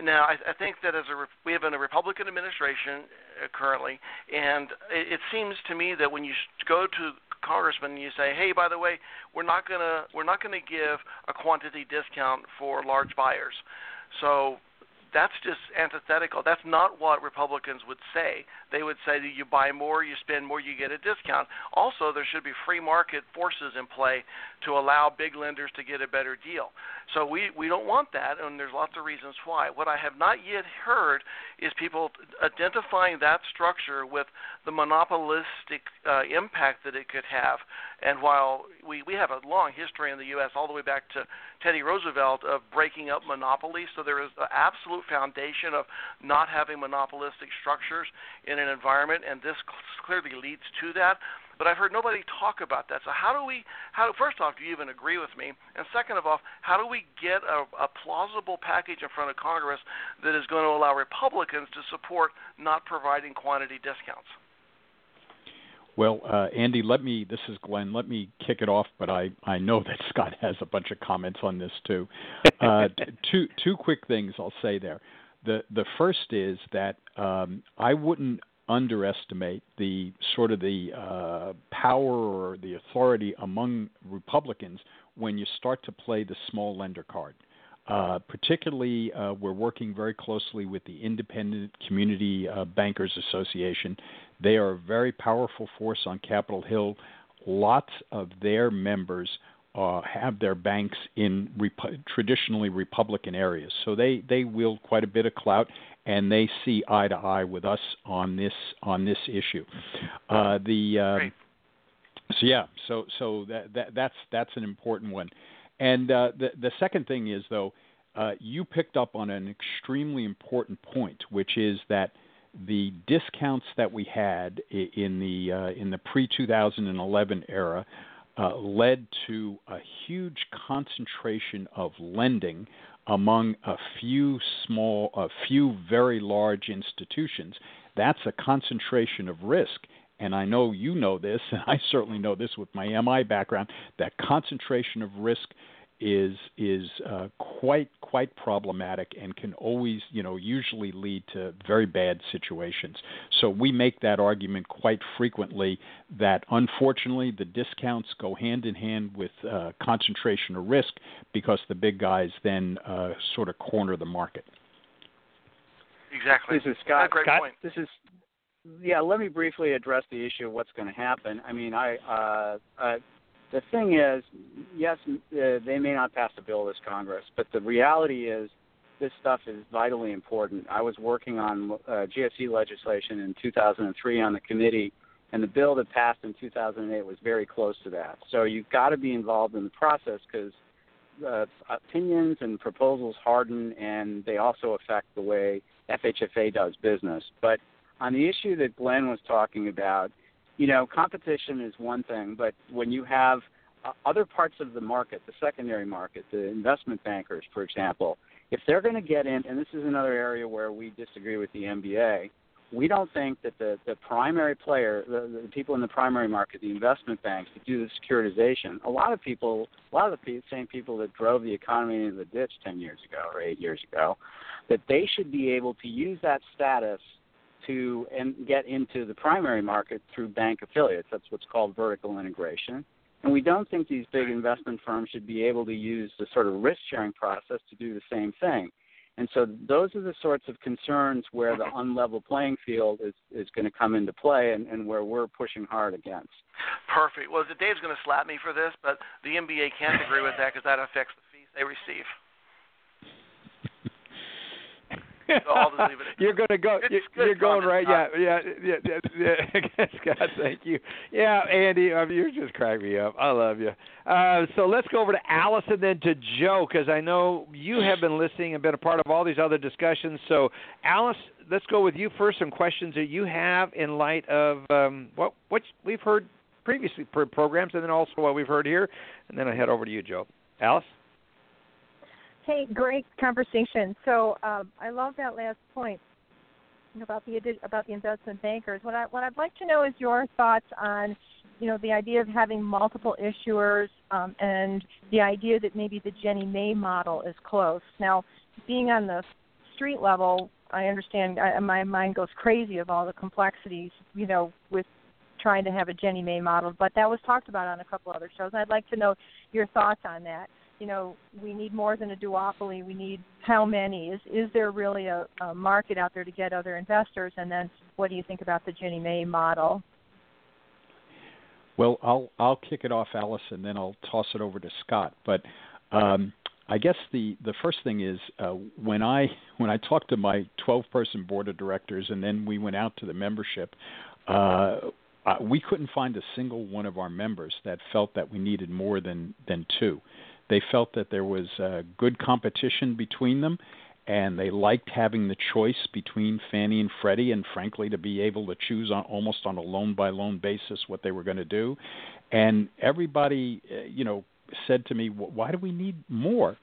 Now, I, I think that as a we have a Republican administration uh, currently, and it, it seems to me that when you go to congressman and you say, "Hey, by the way, we're not gonna we're not gonna give a quantity discount for large buyers," so that's just antithetical. That's not what Republicans would say. They would say that you buy more, you spend more, you get a discount. Also, there should be free market forces in play to allow big lenders to get a better deal. So we we don't want that, and there's lots of reasons why. What I have not yet heard is people identifying that structure with the monopolistic uh, impact that it could have. And while we we have a long history in the U.S. all the way back to Teddy Roosevelt of breaking up monopolies, so there is an absolute foundation of not having monopolistic structures in an environment, and this clearly leads to that but I've heard nobody talk about that. So how do we? How first off, do you even agree with me? And second of all, how do we get a, a plausible package in front of Congress that is going to allow Republicans to support not providing quantity discounts? Well, uh, Andy, let me. This is Glen. Let me kick it off, but I I know that Scott has a bunch of comments on this too. Uh, two two quick things I'll say there. The the first is that um, I wouldn't underestimate the sort of the uh, power or the authority among Republicans when you start to play the small lender card. Uh, particularly, uh, we're working very closely with the Independent Community uh, Bankers Association. They are a very powerful force on Capitol Hill. Lots of their members uh, have their banks in rep- traditionally Republican areas, so they they wield quite a bit of clout, and they see eye to eye with us on this on this issue. Uh, the uh, so yeah, so so that, that that's that's an important one. And uh, the the second thing is though, uh, you picked up on an extremely important point, which is that the discounts that we had in the uh, in the pre 2011 era uh, led to a huge concentration of lending among a few small, a few very large institutions. That's a concentration of risk. And I know you know this, and I certainly know this with my MI background. That concentration of risk is is uh, quite quite problematic and can always you know usually lead to very bad situations. So we make that argument quite frequently that unfortunately the discounts go hand in hand with uh, concentration of risk because the big guys then uh, sort of corner the market. Exactly. This is Scott. great Scott, point. This is yeah. Let me briefly address the issue of what's going to happen. I mean, I uh, uh, the thing is, yes, uh, they may not pass a bill this Congress, but the reality is this stuff is vitally important. I was working on uh, legislation in 2003 on the committee, and the bill that passed in 2008 was very close to that. So you've got to be involved in the process because uh, opinions and proposals harden, and they also affect the way FHFA does business. But on the issue that Glen was talking about, you know, competition is one thing, but when you have uh, other parts of the market, the secondary market, the investment bankers, for example, if they're going to get in, and this is another area where we disagree with the MBA, we don't think that the, the primary player, the, the people in the primary market, the investment banks that do the securitization, a lot of people, a lot of the same people that drove the economy into the ditch 10 years ago or 8 years ago, that they should be able to use that status to get into the primary market through bank affiliates. That's what's called vertical integration. And we don't think these big investment firms should be able to use the sort of risk sharing process to do the same thing. And so those are the sorts of concerns where the unlevel playing field is, is going to come into play and, and where we're pushing hard against. Perfect. Well, Dave's going to slap me for this, but the MBA can't agree with that because that affects the fees they receive. I'll just leave it. You're going to go. It's You're, you're going right. Yeah, yeah, yeah, yeah. yeah. Scott, thank you. Yeah, Andy, I mean, you're just cracking me up. I love you. Uh, so let's go over to Alice and then to Joe because I know you have been listening and been a part of all these other discussions. So, Alice, let's go with you first. Some questions that you have in light of um, what what we've heard previously programs, and then also what we've heard here, and then I head over to you, Joe. Alice. Hey, great conversation. So um, I love that last point about the about the investment bankers. What I what I'd like to know is your thoughts on, you know, the idea of having multiple issuers um, and the idea that maybe the Ginnie Mae model is close. Now, being on the street level, I understand. I, my mind goes crazy of all the complexities, you know, with trying to have a Ginnie Mae model. But that was talked about on a couple other shows. And I'd like to know your thoughts on that you know, we need more than a duopoly. We need how many? Is is there really a, a market out there to get other investors? And then, what do you think about the Ginnie Mae model? Well, I'll I'll kick it off, Alice, and then I'll toss it over to Scott. But um, I guess the the first thing is uh, when I when I talked to my 12 person board of directors, and then we went out to the membership. Uh, we couldn't find a single one of our members that felt that we needed more than than two. They felt that there was uh, good competition between them, and they liked having the choice between Fannie and Freddie, and frankly, to be able to choose on almost on a loan by loan basis what they were going to do. And everybody, uh, you know, said to me, "Why do we need more?"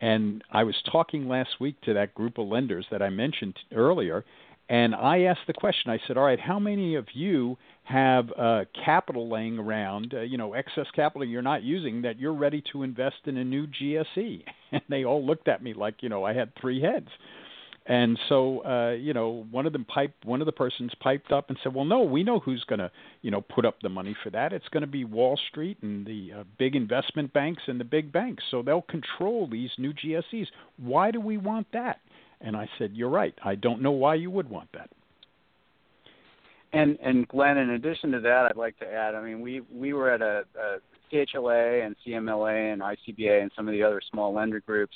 And I was talking last week to that group of lenders that I mentioned earlier, and I asked the question. I said, "All right, how many of you have uh, capital laying around, uh, you know, excess capital you're not using that you're ready to invest in a new GSE?" And they all looked at me like, you know, I had three heads. And so, uh, you know, one of them piped, one of the persons piped up and said, "Well, no, we know who's going to, you know, put up the money for that. It's going to be Wall Street and the uh, big investment banks and the big banks. So they'll control these new GSEs. Why do we want that?" And I said, "You're right. I don't know why you would want that." And and Glen, in addition to that, I'd like to add. I mean, we we were at a, a CHLA and CMLA and ICBA and some of the other small lender groups.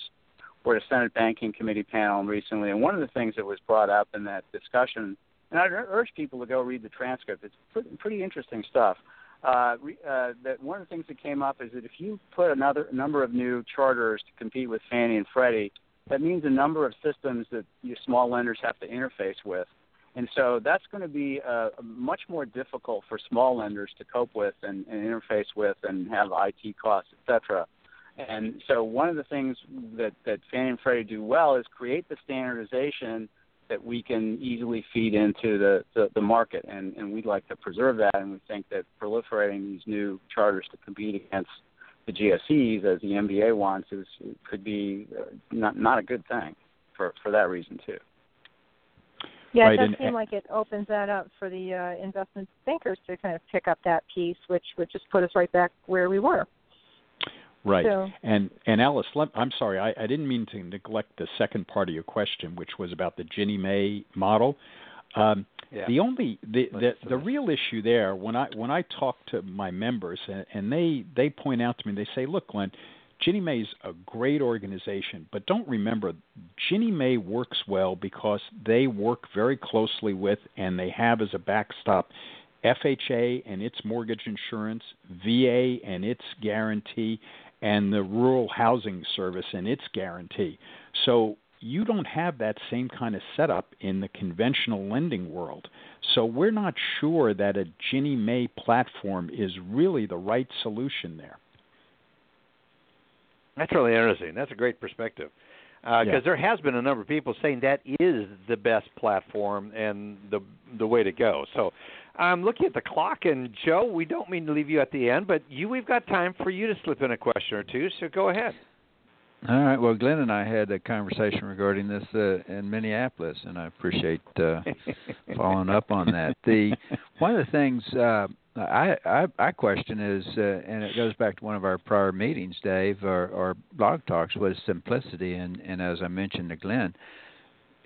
We're at a Senate Banking Committee panel recently, and one of the things that was brought up in that discussion, and I'd urge people to go read the transcript. It's pretty, pretty interesting stuff. Uh, re, uh, that one of the things that came up is that if you put another number of new charters to compete with Fannie and Freddie, that means a number of systems that you small lenders have to interface with. And so that's going to be uh, much more difficult for small lenders to cope with and, and interface with and have IT costs, et cetera. And so one of the things that, that Fannie and Freddie do well is create the standardization that we can easily feed into the, the, the market. And, and we'd like to preserve that. And we think that proliferating these new charters to compete against the GSEs, as the MBA wants, is could be uh, not not a good thing for for that reason too. Yeah, Right, it does and- seem like it opens that up for the uh, investment bankers to kind of pick up that piece, which would just put us right back where we were. Right. So- And and Alice, let, I'm sorry, I, I didn't mean to neglect the second part of your question, which was about the Ginnie Mae model. Um, Yeah. The only the, the the real issue there when I when I talk to my members and, and they they point out to me they say, look, Glen, Ginnie Mae's a great organization, but don't remember Ginnie Mae works well because they work very closely with and they have as a backstop FHA and its mortgage insurance, VA and its guarantee, and the Rural Housing Service and its guarantee. So you don't have that same kind of setup in the conventional lending world. So we're not sure that a Ginnie Mae platform is really the right solution there. That's really interesting. That's a great perspective. Because Yeah. there has been a number of people saying that is the best platform and the the way to go. So I'm looking at the clock, and Joe, we don't mean to leave you at the end, but you we've got time for you to slip in a question or two. So go ahead. All right. Well, Glen and I had a conversation regarding this uh, in Minneapolis, and I appreciate uh, following up on that. The one of the things uh, I, I I question is, uh, and it goes back to one of our prior meetings, Dave, or, or blog talks, was simplicity. And, and as I mentioned to Glen,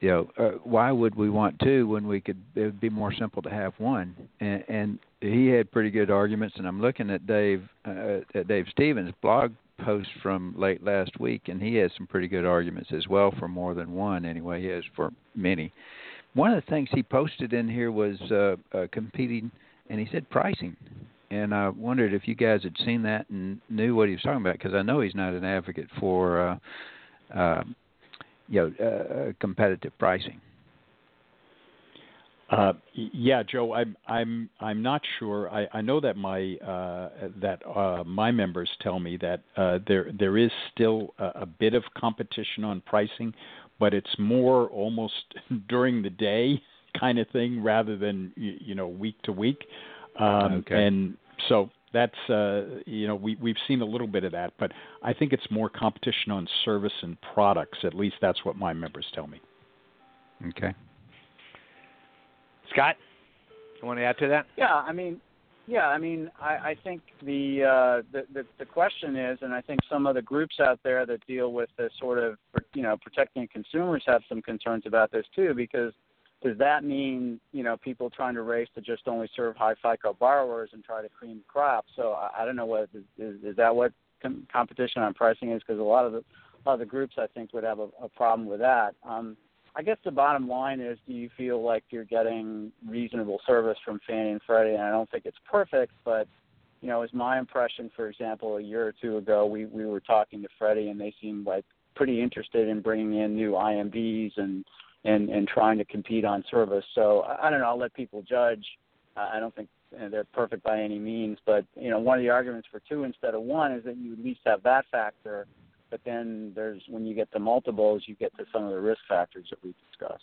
you know, uh, why would we want two when we could? It would be more simple to have one. And, and he had pretty good arguments. And I'm looking at Dave uh, at Dave Stevens' blog post from late last week, and he has some pretty good arguments as well for more than one. Anyway, he has for many. One of the things he posted in here was uh, uh, competing, and he said pricing. And I wondered if you guys had seen that and knew what he was talking about, because I know he's not an advocate for, uh, uh, you know, uh, competitive pricing. Uh, yeah, Joe, I'm I'm I'm not sure. I, I know that my uh, that uh, my members tell me that uh, there there is still a, a bit of competition on pricing, but it's more almost during the day kind of thing rather than you, you know week to week. Um, okay. And so that's uh, you know we we've seen a little bit of that, but I think it's more competition on service and products. At least that's what my members tell me. Okay. Scott, you want to add to that? Yeah, I mean, yeah, I mean, I, I think the, uh, the the the question is, and I think some of the groups out there that deal with this sort of, you know, protecting consumers have some concerns about this too, because does that mean you know people trying to race to just only serve high FICO borrowers and try to cream crop? So I, I don't know what is, is that what com- competition on pricing is because a lot of the a lot of the groups I think would have a, a problem with that. Um, I guess the bottom line is, do you feel like you're getting reasonable service from Fannie and Freddie? And I don't think it's perfect, but you know, as my impression, for example, a year or two ago, we we were talking to Freddie, and they seemed like pretty interested in bringing in new IMBs and and and trying to compete on service. So I, don't know. I'll let people judge. Uh, I don't think they're perfect by any means, but you know, one of the arguments for two instead of one is that you at least have that factor but then there's when you get to multiples, you get to some of the risk factors that we discussed.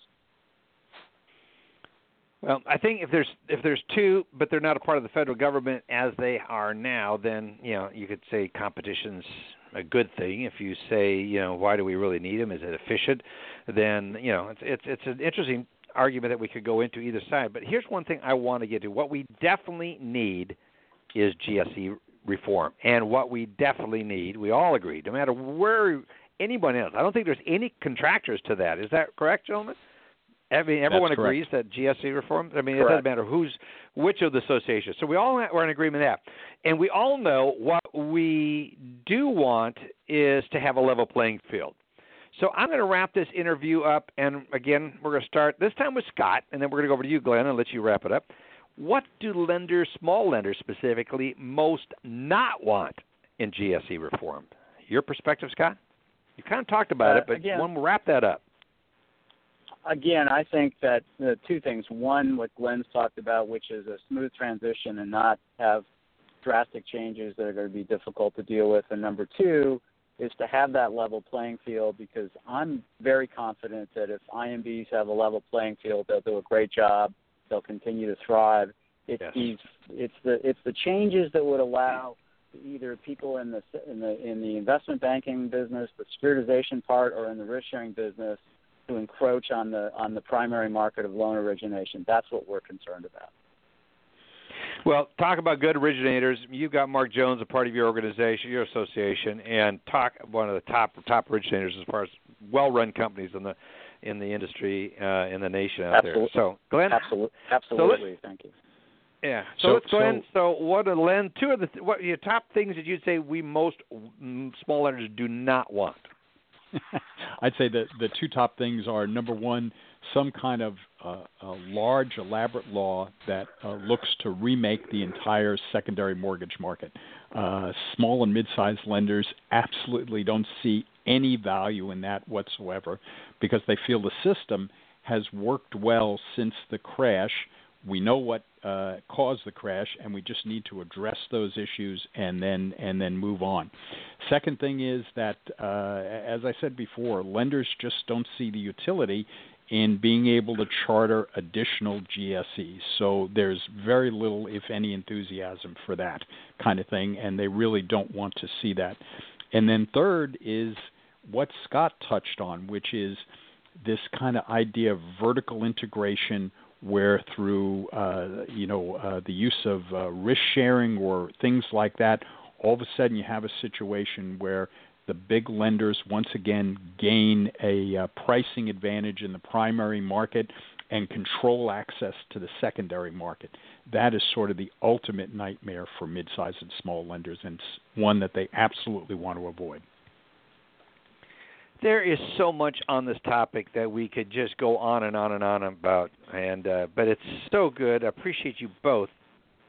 Well, I think if there's if there's two, but they're not a part of the federal government as they are now, then you know you could say competition's a good thing. If you say you know why do we really need them? Is it efficient? Then you know it's it's it's an interesting argument that we could go into either side. But here's one thing I want to get to: what we definitely need is GSE reform. And what we definitely need, we all agree, no matter where anyone is. I don't think there's any contractors to that. Is that correct, gentlemen? I mean, everyone That's agrees that GSE reform. I mean, Correct. it doesn't matter who's which of the associations. So we all are in agreement with that, and we all know what we do want is to have a level playing field. So I'm going to wrap this interview up, and again, we're going to start this time with Scott, and then we're going to go over to you, Glen, and let you wrap it up. What do lenders, small lenders specifically, most not want in GSE reform? Your perspective, Scott? You kind of talked about Uh, it, but again- one, we'll wrap that up. Again, I think that the two things. One, what Glen's talked about, which is a smooth transition and not have drastic changes that are going to be difficult to deal with. And number two is to have that level playing field because I'm very confident that if IMBs have a level playing field, they'll do a great job. They'll continue to thrive. It's Yes. these, it's the it's the changes that would allow either people in the in the in the investment banking business, the securitization part, or in the risk sharing business to encroach on the on the primary market of loan origination. That's what we're concerned about. Well, talk about good originators. You've got Mark Jones, a part of your organization, your association, and talk one of the top top originators as far as well-run companies in the in the industry uh, in the nation out there. Absolutely. So, Glen, Absolutely, So absolutely. Thank you. yeah. So, So- let's go in. So, what are Len? Two of the th- what your top things that you'd say we most mm, small lenders do not want. I'd say that the two top things are number one, some kind of uh, a large, elaborate law that uh, looks to remake the entire secondary mortgage market. Uh, small and mid-sized lenders absolutely don't see any value in that whatsoever because they feel the system has worked well since the crash. We know what uh, caused the crash, and we just need to address those issues and then and then move on. Second thing is that, uh, as I said before, lenders just don't see the utility in being able to charter additional GSEs. So there's very little, if any, enthusiasm for that kind of thing, and they really don't want to see that. And then third is what Scott touched on, which is this kind of idea of vertical integration where through uh, you know uh, the use of uh, risk sharing or things like that, all of a sudden you have a situation where the big lenders once again gain a uh, pricing advantage in the primary market, and control access to the secondary market. That is sort of the ultimate nightmare for mid-sized and small lenders, and one that they absolutely want to avoid. There is so much on this topic that we could just go on and on and on about, and uh, but it's so good. I appreciate you both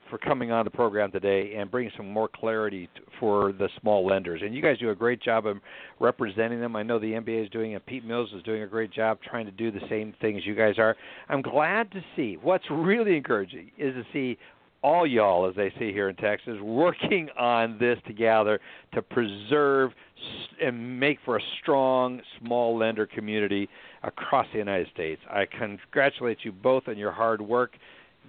for coming on the program today and bringing some more clarity for the small lenders. And you guys do a great job of representing them. I know the MBA is doing it. Pete Mills is doing a great job trying to do the same thing as you guys are. I'm glad to see. What's really encouraging is to see all y'all, as they say here in Texas, working on this together to preserve and make for a strong small lender community across the United States. I congratulate you both on your hard work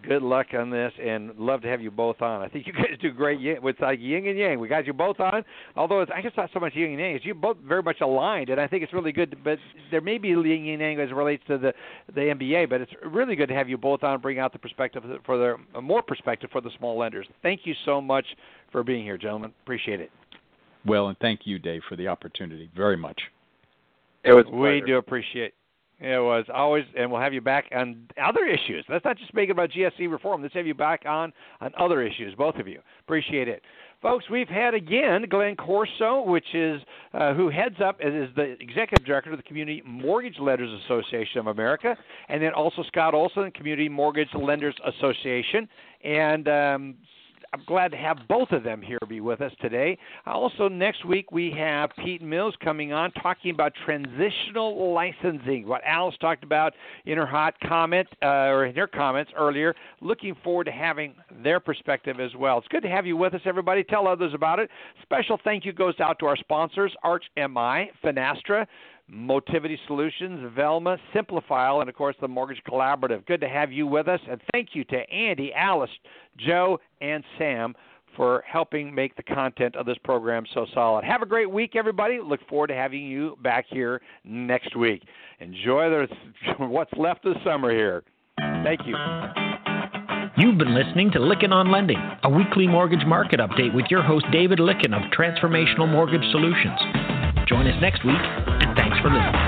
good luck on this and love to have you both on. I think you guys do great. with like yin and yang. We got you both on, although it's, I guess not so much yin and yang. It's you both very much aligned, and I think it's really good. But there may be yin and yang as it relates to the the MBA, but it's really good to have you both on, bring out the perspective for the more perspective for the small lenders. Thank you so much for being here, gentlemen. Appreciate it. Well, and thank you, Dave, for the opportunity very much. It was. We do appreciate. It was always, and we'll have you back on other issues. Let's not just make it about GSE reform. Let's have you back on on other issues, both of you. Appreciate it, folks. We've had again Glen Corso, which is uh, who heads up is the executive director of the Community Mortgage Lenders Association of America, and then also Scott Olson, Community Mortgage Lenders Association, and um, I'm glad to have both of them here be with us today. Also, next week we have Pete Mills coming on talking about transitional licensing, what Alice talked about in her hot comment uh, or in her comments earlier. Looking forward to having their perspective as well. It's good to have you with us, everybody. Tell others about it. Special thank you goes out to our sponsors, Arch MI, Finastra. Motivity Solutions, Velma, Simplifile, and of course the Mortgage Collaborative. Good to have you with us, and thank you to Andy, Alice, Joe, and Sam for helping make the content of this program so solid. Have a great week, everybody. Look forward to having you back here next week. Enjoy the, what's left of summer here. Thank you. You've been listening to Lykken on Lending, a weekly mortgage market update with your host David Lykken of Transformational Mortgage Solutions. Join us next week, for listening.